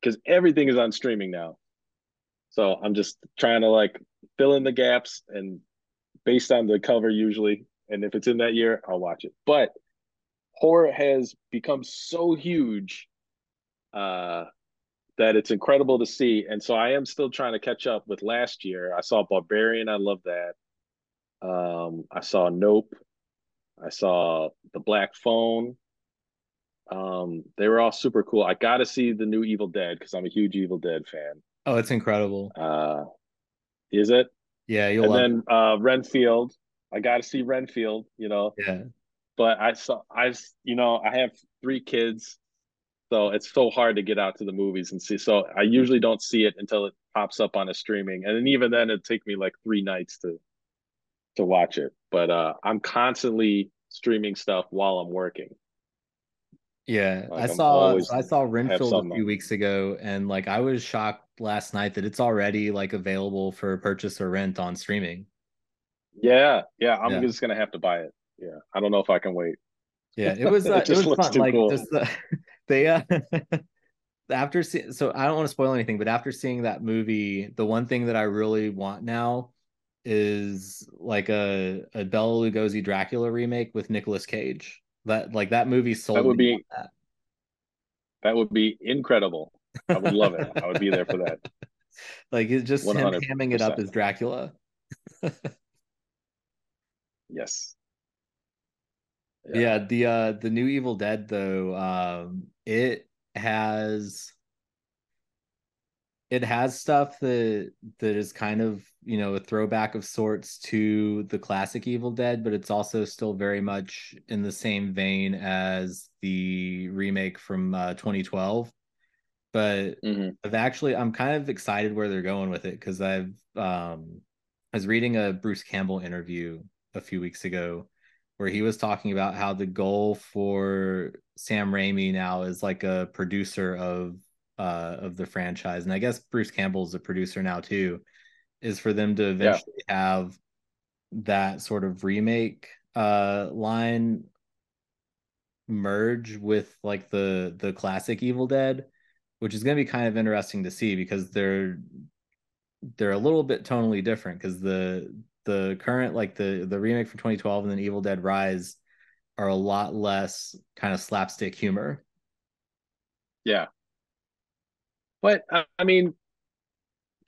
because everything is on streaming now. So I'm just trying to like fill in the gaps and based on the cover usually. And if it's in that year, I'll watch it. But horror has become so huge uh, that it's incredible to see. And so I am still trying to catch up with last year. I saw Barbarian. I love that. Um, I saw Nope. I saw The Black Phone. Um, they were all super cool. I got to see the new Evil Dead because I'm a huge Evil Dead fan. Oh, it's incredible. Uh, is it? Yeah, you'll and then uh, Renfield. I got to see Renfield. You know. Yeah. But I saw I you know I have three kids, so it's so hard to get out to the movies and see. So I usually don't see it until it pops up on a streaming, and then even then it take me like three nights to to watch it. But uh, I'm constantly streaming stuff while I'm working. Yeah, like I saw I saw Renfield a few weeks ago, and like I was shocked last night that it's already like available for purchase or rent on streaming. Yeah, yeah, I'm yeah. just gonna have to buy it. Yeah, I don't know if I can wait. Yeah, it (laughs) was uh, it, it was fun. Like cool. just the, (laughs) they uh, (laughs) after see, so I don't want to spoil anything, but after seeing that movie, the one thing that I really want now is like a a Bela Lugosi Dracula remake with Nicolas Cage. That like that movie sold. That would be that. that would be incredible. I would love it. I would be there for that. (laughs) Like it's just 100%. him hamming it up as Dracula. (laughs) yes. Yeah. yeah, the uh the new Evil Dead though, um it has it has stuff that that is kind of you know a throwback of sorts to the classic evil dead but it's also still very much in the same vein as the remake from uh, 2012 but mm-hmm. i've actually i'm kind of excited where they're going with it because i've um i was reading a bruce campbell interview a few weeks ago where he was talking about how the goal for sam raimi now is like a producer of uh, of the franchise, and I guess Bruce Campbell's a producer now too, is for them to eventually yeah. have that sort of remake uh, line merge with like the the classic Evil Dead, which is going to be kind of interesting to see because they're they're a little bit tonally different because the the current like the the remake from 2012 and then Evil Dead Rise are a lot less kind of slapstick humor. Yeah. But uh, I mean,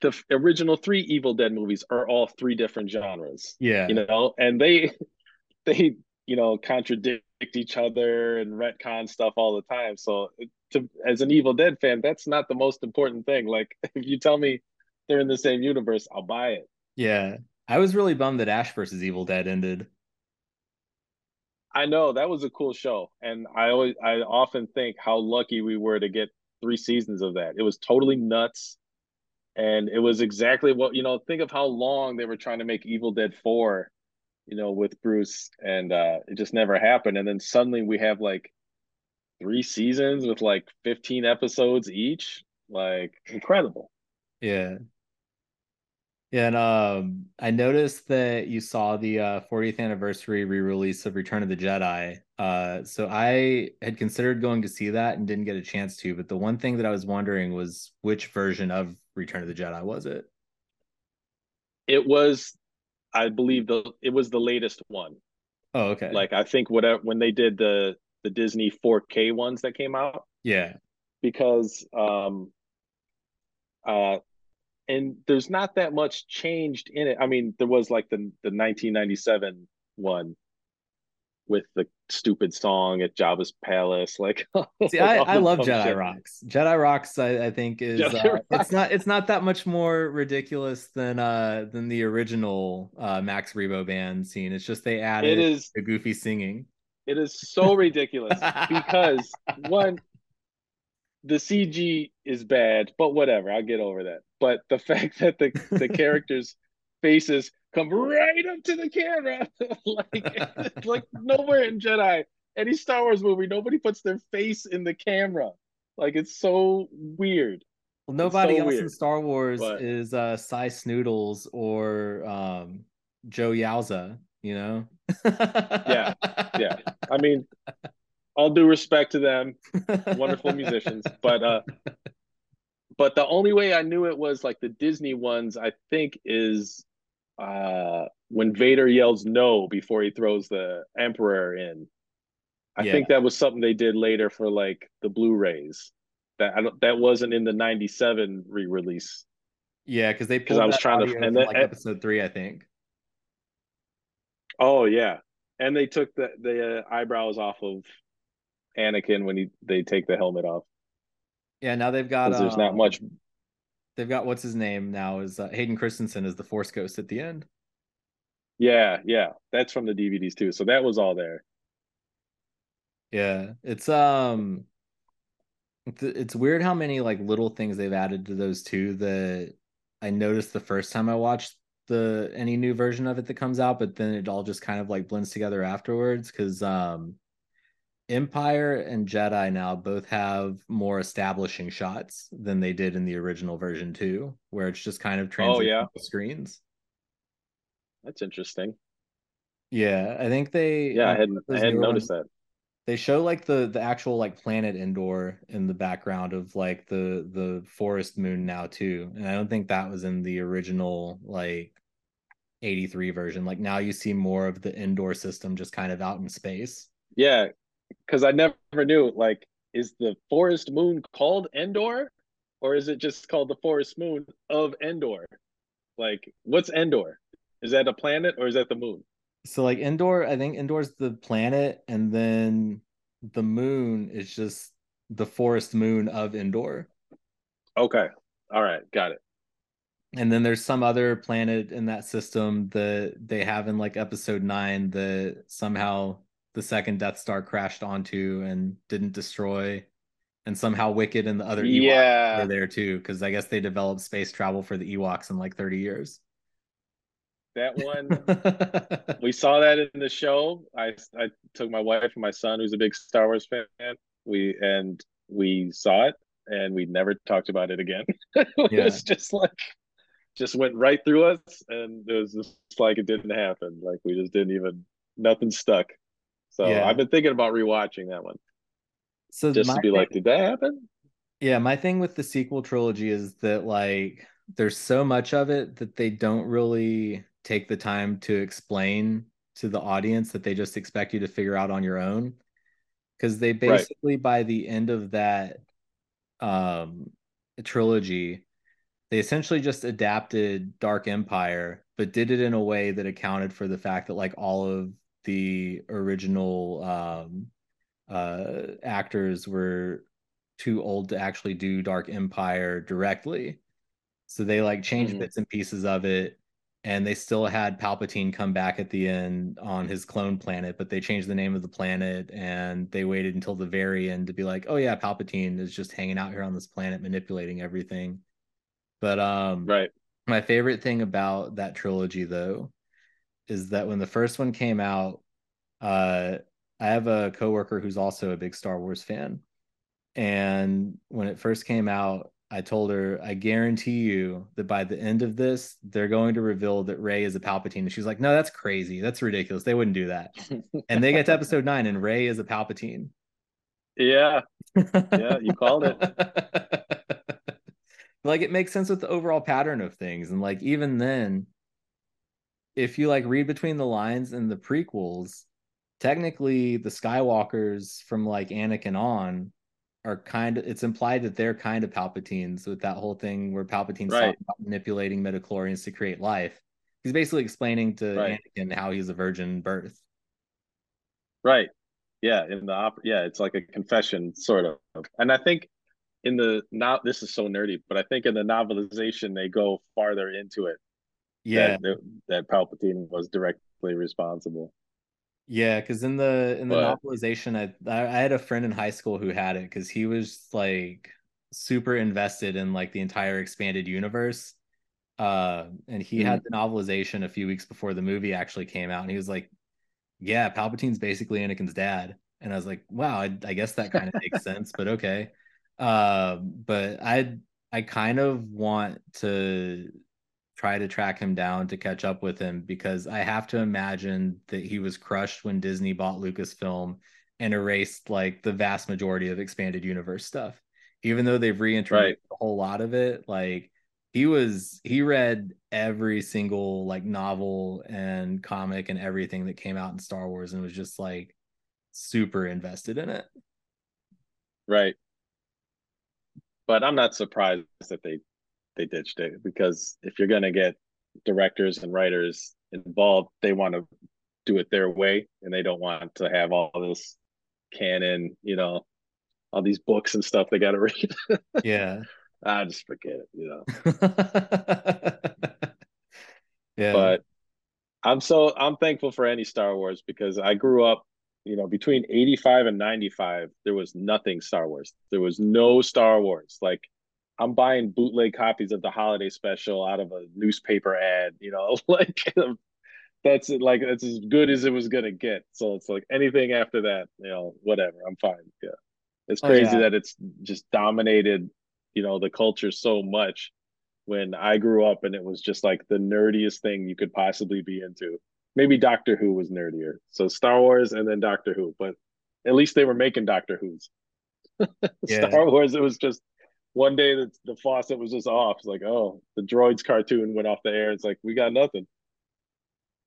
the original three Evil Dead movies are all three different genres. Yeah, you know, and they (laughs) they you know contradict each other and retcon stuff all the time. So to as an Evil Dead fan, that's not the most important thing. Like (laughs) if you tell me they're in the same universe, I'll buy it. Yeah, I was really bummed that Ash versus Evil Dead ended. I know that was a cool show, and I always I often think how lucky we were to get three seasons of that. It was totally nuts. And it was exactly what, you know, think of how long they were trying to make Evil Dead 4, you know, with Bruce, and uh, it just never happened. And then suddenly we have like three seasons with like 15 episodes each. Like incredible. Yeah. Yeah, and um, I noticed that you saw the uh, 40th anniversary re-release of Return of the Jedi. Uh, so I had considered going to see that and didn't get a chance to. But the one thing that I was wondering was which version of Return of the Jedi was it? It was, I believe the it was the latest one. Oh, okay. Like I think whatever when they did the the Disney 4K ones that came out yeah, because um uh and there's not that much changed in it. I mean, there was like the the 1997 one with the stupid song at Jabba's palace. Like, (laughs) See, I, I love Jedi shit. Rocks. Jedi Rocks, I, I think is uh, it's not it's not that much more ridiculous than uh than the original uh Max Rebo band scene. It's just they added It is the goofy singing. it is so ridiculous (laughs) because one the CG is bad, but whatever, I'll get over that. But the (laughs) fact that the the (laughs) characters' faces come right up to the camera, (laughs) like like nowhere in Jedi, any Star Wars movie, nobody puts their face in the camera. Like it's so weird. Well, nobody so else in Star Wars but- is uh Sy Snootles or um Joh Yowza, you know? Yeah, yeah. I mean, all due respect to them, (laughs) wonderful musicians, but uh but the only way I knew it was like the Disney ones, I think, is uh when Vader yells no before he throws the Emperor in. I Yeah. think that was something they did later for like the Blu-rays. That I don't that wasn't in the 97 re-release. Yeah, because they because I was trying to- and that- like episode three, I think. Oh yeah. And they took the the uh, eyebrows off of Anakin when he they take the helmet off. Yeah, now they've got 'Cause there's not um, much They've got what's his name now is uh, Hayden Christensen is the Force Ghost at the end. Yeah, yeah. That's from the DVDs too. So that was all there. Yeah, it's um, it's weird how many like little things they've added to those two that I noticed the first time I watched the any new version of it that comes out, but then it all just kind of like blends together afterwards. Because um, Empire and Jedi now both have more establishing shots than they did in the original version too, where it's just kind of transiting yeah. screens. That's interesting. Yeah, I think they. Yeah, I hadn't I hadn't noticed ones- that. They show like the the actual like planet Endor in the background of like the the forest moon now too, and I don't think that was in the original like 83 version. Like now you see more of the Endor system just kind of out in space. Yeah, because I never knew. Like, is the forest moon called Endor, or is it just called the forest moon of Endor? Like, what's Endor? Is that a planet or is that the moon? So like Endor, I think Endor's the planet, and then the moon is just the forest moon of Endor. Okay, all right, got it. And then there's some other planet in that system that they have in like episode nine that somehow the second Death Star crashed onto and didn't destroy. And somehow Wicket and the other Ewoks Yeah, are there too, because I guess they developed space travel for the Ewoks in like 30 years. that one (laughs) we saw that in the show. I I took my wife and my son, who's a big Star Wars fan. We and we saw it, and we never talked about it again. (laughs) it Yeah. was just like, just went right through us, and it was just like it didn't happen. Like we just didn't even nothing stuck. So Yeah. I've been thinking about rewatching that one so just to be thing- like, did that happen? Yeah, my thing with the sequel trilogy is that like there's so much of it that they don't really take the time to explain to the audience that they just expect you to figure out on your own. Because they basically by the end of that um trilogy, they essentially just adapted Dark Empire, but did it in a way that accounted for the fact that like all of the original um uh actors were too old to actually do Dark Empire directly. So they like changed Mhm. bits and pieces of it and they still had Palpatine come back at the end on his clone planet, but they changed the name of the planet and they waited until the very end to be like, "Oh yeah, Palpatine is just hanging out here on this planet manipulating everything." But um Right. my favorite thing about that trilogy, though, is that when the first one came out, uh, I have a coworker who's also a big Star Wars fan, and when it first came out, I told her, I guarantee you that by the end of this, they're going to reveal that Rey is a Palpatine. And she's like, No, that's crazy. That's ridiculous. They wouldn't do that. and they get to episode nine, and Rey is a Palpatine. Yeah. (laughs) Yeah, you called it. like it makes sense with the overall pattern of things. And like even then, if you like read between the lines in the prequels, technically the Skywalkers from like Anakin on are kind of it's implied that they're kind of Palpatines with that whole thing where Palpatine's Right. talking about manipulating midichlorians to create life. He's basically explaining to Right. Anakin how he's a virgin birth. Right. Yeah, in the op yeah, it's like a confession sort of. And I think in the now this is so nerdy, but I think in the novelization they go farther into it. Yeah, That, that Palpatine was directly responsible. Yeah, because in the in the But- novelization, I I had a friend in high school who had it because he was like super invested in like the entire expanded universe. Uh, and he had the novelization a few weeks before the movie actually came out, and he was like, "Yeah, Palpatine's basically Anakin's dad." And I was like, "Wow, I, I guess that kind of makes (laughs) sense, but okay." Uh, but I I kind of want to try to track him down to catch up with him because I have to imagine that he was crushed when Disney bought Lucasfilm and erased like the vast majority of expanded universe stuff. Even though they've reintroduced Right. a whole lot of it, like he was he read every single like novel and comic and everything that came out in Star Wars and was just like super invested in it. Right. But I'm not surprised that they they ditched it because if you're gonna get directors and writers involved, they want to do it their way and they don't want to have all this canon, you know, all these books and stuff they gotta read. (laughs) Yeah. I just forget it, you know. (laughs) yeah. But I'm so I'm thankful for any Star Wars because I grew up, you know, between 85 and 95, there was nothing Star Wars. There was no Star Wars. Like I'm buying bootleg copies of the holiday special out of a newspaper ad, you know, (laughs) like that's it, like that's as good as it was gonna get. So it's like anything after that, you know, whatever, I'm fine. Yeah. It's Oh, crazy yeah. that it's just dominated, you know, the culture so much when I grew up and it was just like the nerdiest thing you could possibly be into. Maybe Doctor Who was nerdier. So Star Wars and then Doctor Who, but at least they were making Doctor Who's. (laughs) Yeah. Star Wars, it was just one day that the faucet was just off. It's like, oh, the droids cartoon went off the air. It's like we got nothing.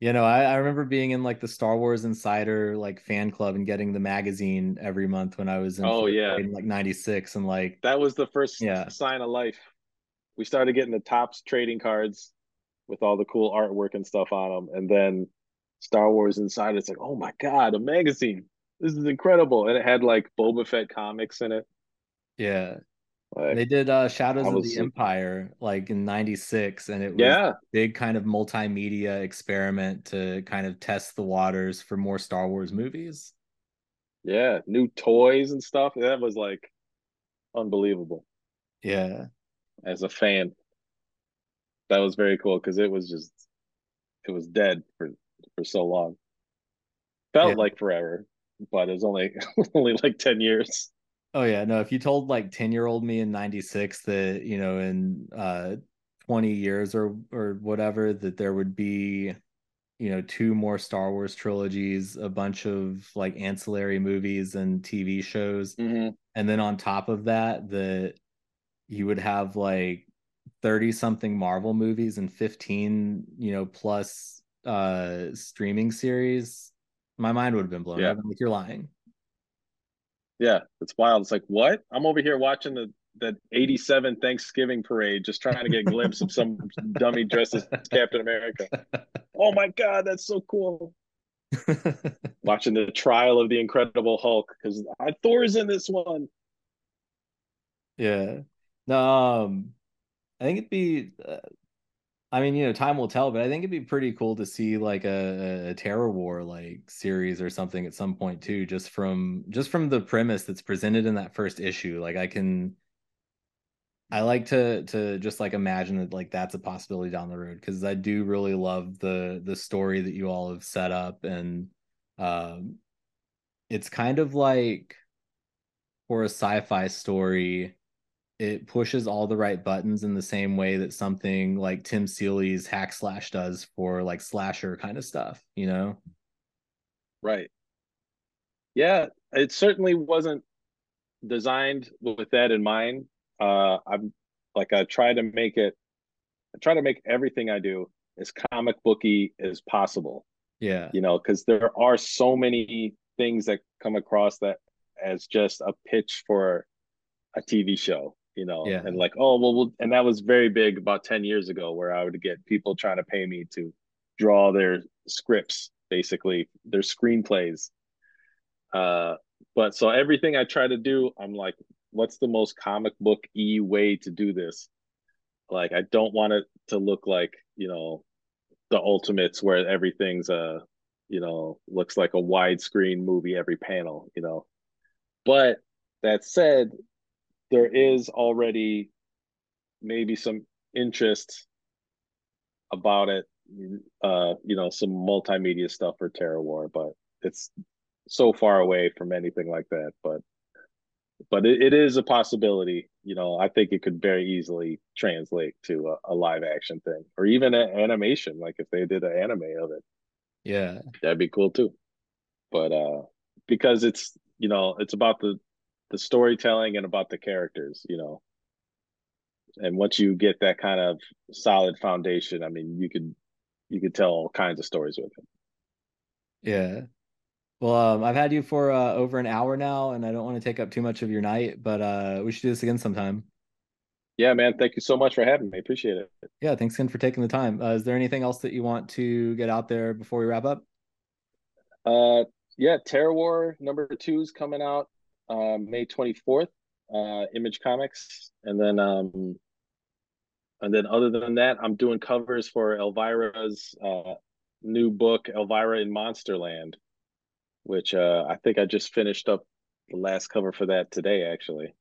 You know, I, I remember being in like the Star Wars Insider like fan club and getting the magazine every month when I was in Oh, yeah. grade like 96 and like That was the first Yeah. sign of life. We started getting the Topps trading cards with all the cool artwork and stuff on them, and then Star Wars Insider. It's like, oh my god, a magazine! This is incredible, and it had like Boba Fett comics in it. yeah. Like, They did uh Shadows I of the Empire like in 96 and it was yeah, a big kind of multimedia experiment to kind of test the waters for more Star Wars movies. yeah, new toys and stuff. That was like unbelievable. Yeah. As a fan, that was very cool because it was just it was dead for for so long. Felt Yeah. like forever, but it was only (laughs) only like ten years. Oh yeah, no, if you told like 10-year-old me in 96 that, you know, in uh 20 years or or whatever that there would be, you know, two more Star Wars trilogies, a bunch of like ancillary movies and TV shows, Mm-hmm. and then on top of that that you would have like 30 something Marvel movies and 15, you know, plus uh streaming series, my mind would have been blown. Yeah. Like you're lying. Yeah, it's wild. It's like, what? I'm over here watching the that 87 Thanksgiving parade, just trying to get a glimpse of some (laughs) dummy dressed as Captain America. Oh my God, that's so cool. (laughs) Watching the trial of the Incredible Hulk because Thor's in this one. Yeah. No, um, I think it'd be, uh, I mean, you know, time will tell, but I think it'd be pretty cool to see like a, a Terrorwar like series or something at some point too, just from just from the premise that's presented in that first issue. Like I can, I like to to just like imagine that like that's a possibility down the road because I do really love the the story that you all have set up and um, it's kind of like for a sci-fi story it pushes all the right buttons in the same way that something like Tim Seeley's Hack Slash does for like slasher kind of stuff, you know? Right. Yeah, it certainly wasn't designed with that in mind. Uh, I'm like I try to make it. I try to make everything I do as comic booky as possible. Yeah, you know, because there are so many things that come across that as just a pitch for a TV show. You know, yeah. and like, oh well, well, and that was very big about ten years ago, where I would get people trying to pay me to draw their scripts, basically their screenplays. Uh, but so everything I try to do, I'm like, what's the most comic book e way to do this? Like, I don't want it to look like, you know, the ultimates where everything's a, you know, looks like a widescreen movie every panel, you know. But that said, there is already maybe some interest about it uh you know some multimedia stuff for Terrorwar but it's so far away from anything like that. But but it, it is a possibility. You know, I think it could very easily translate to a, a live action thing or even an animation. Like if they did an anime of it, yeah, that'd be cool too. But uh, because it's you know it's about the the storytelling and about the characters. You know, and once you get that kind of solid foundation, I mean, you could you could tell all kinds of stories with it. Yeah, well, um, I've had you for uh, over an hour now, and I don't want to take up too much of your night, but uh, we should do this again sometime. Yeah, man. Thank you so much for having me. Appreciate it. Yeah, thanks again for taking the time. Uh, is there anything else that you want to get out there before we wrap up? Uh, yeah, Terrorwar number two is coming out uh, May twenty fourth. Uh, Image Comics, and then um, and then other than that, I'm doing covers for Elvira's uh, new book, Elvira in Monsterland which uh, I think I just finished up the last cover for that today, actually.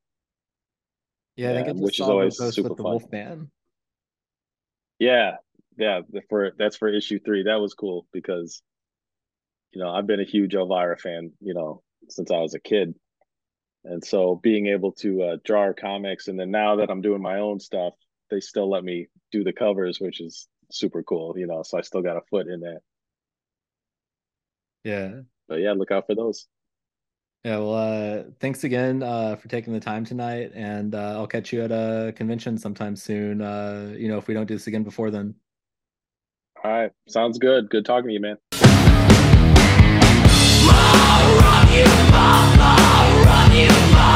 Yeah, I think it which is always super with the fun. Wolfman. Yeah, yeah, for that's for issue three. That was cool because, you know, I've been a huge Elvira fan, you know, since I was a kid, and so being able to uh, draw our comics and then now that i'm doing my own stuff they still let me do the covers which is super cool you know so i still got a foot in that. Yeah. But yeah look out for those. Yeah well uh thanks again uh for taking the time tonight and uh, i'll catch you at a convention sometime soon uh you know if we don't do this again before then. All right. Sounds good. Good talking to you man you are.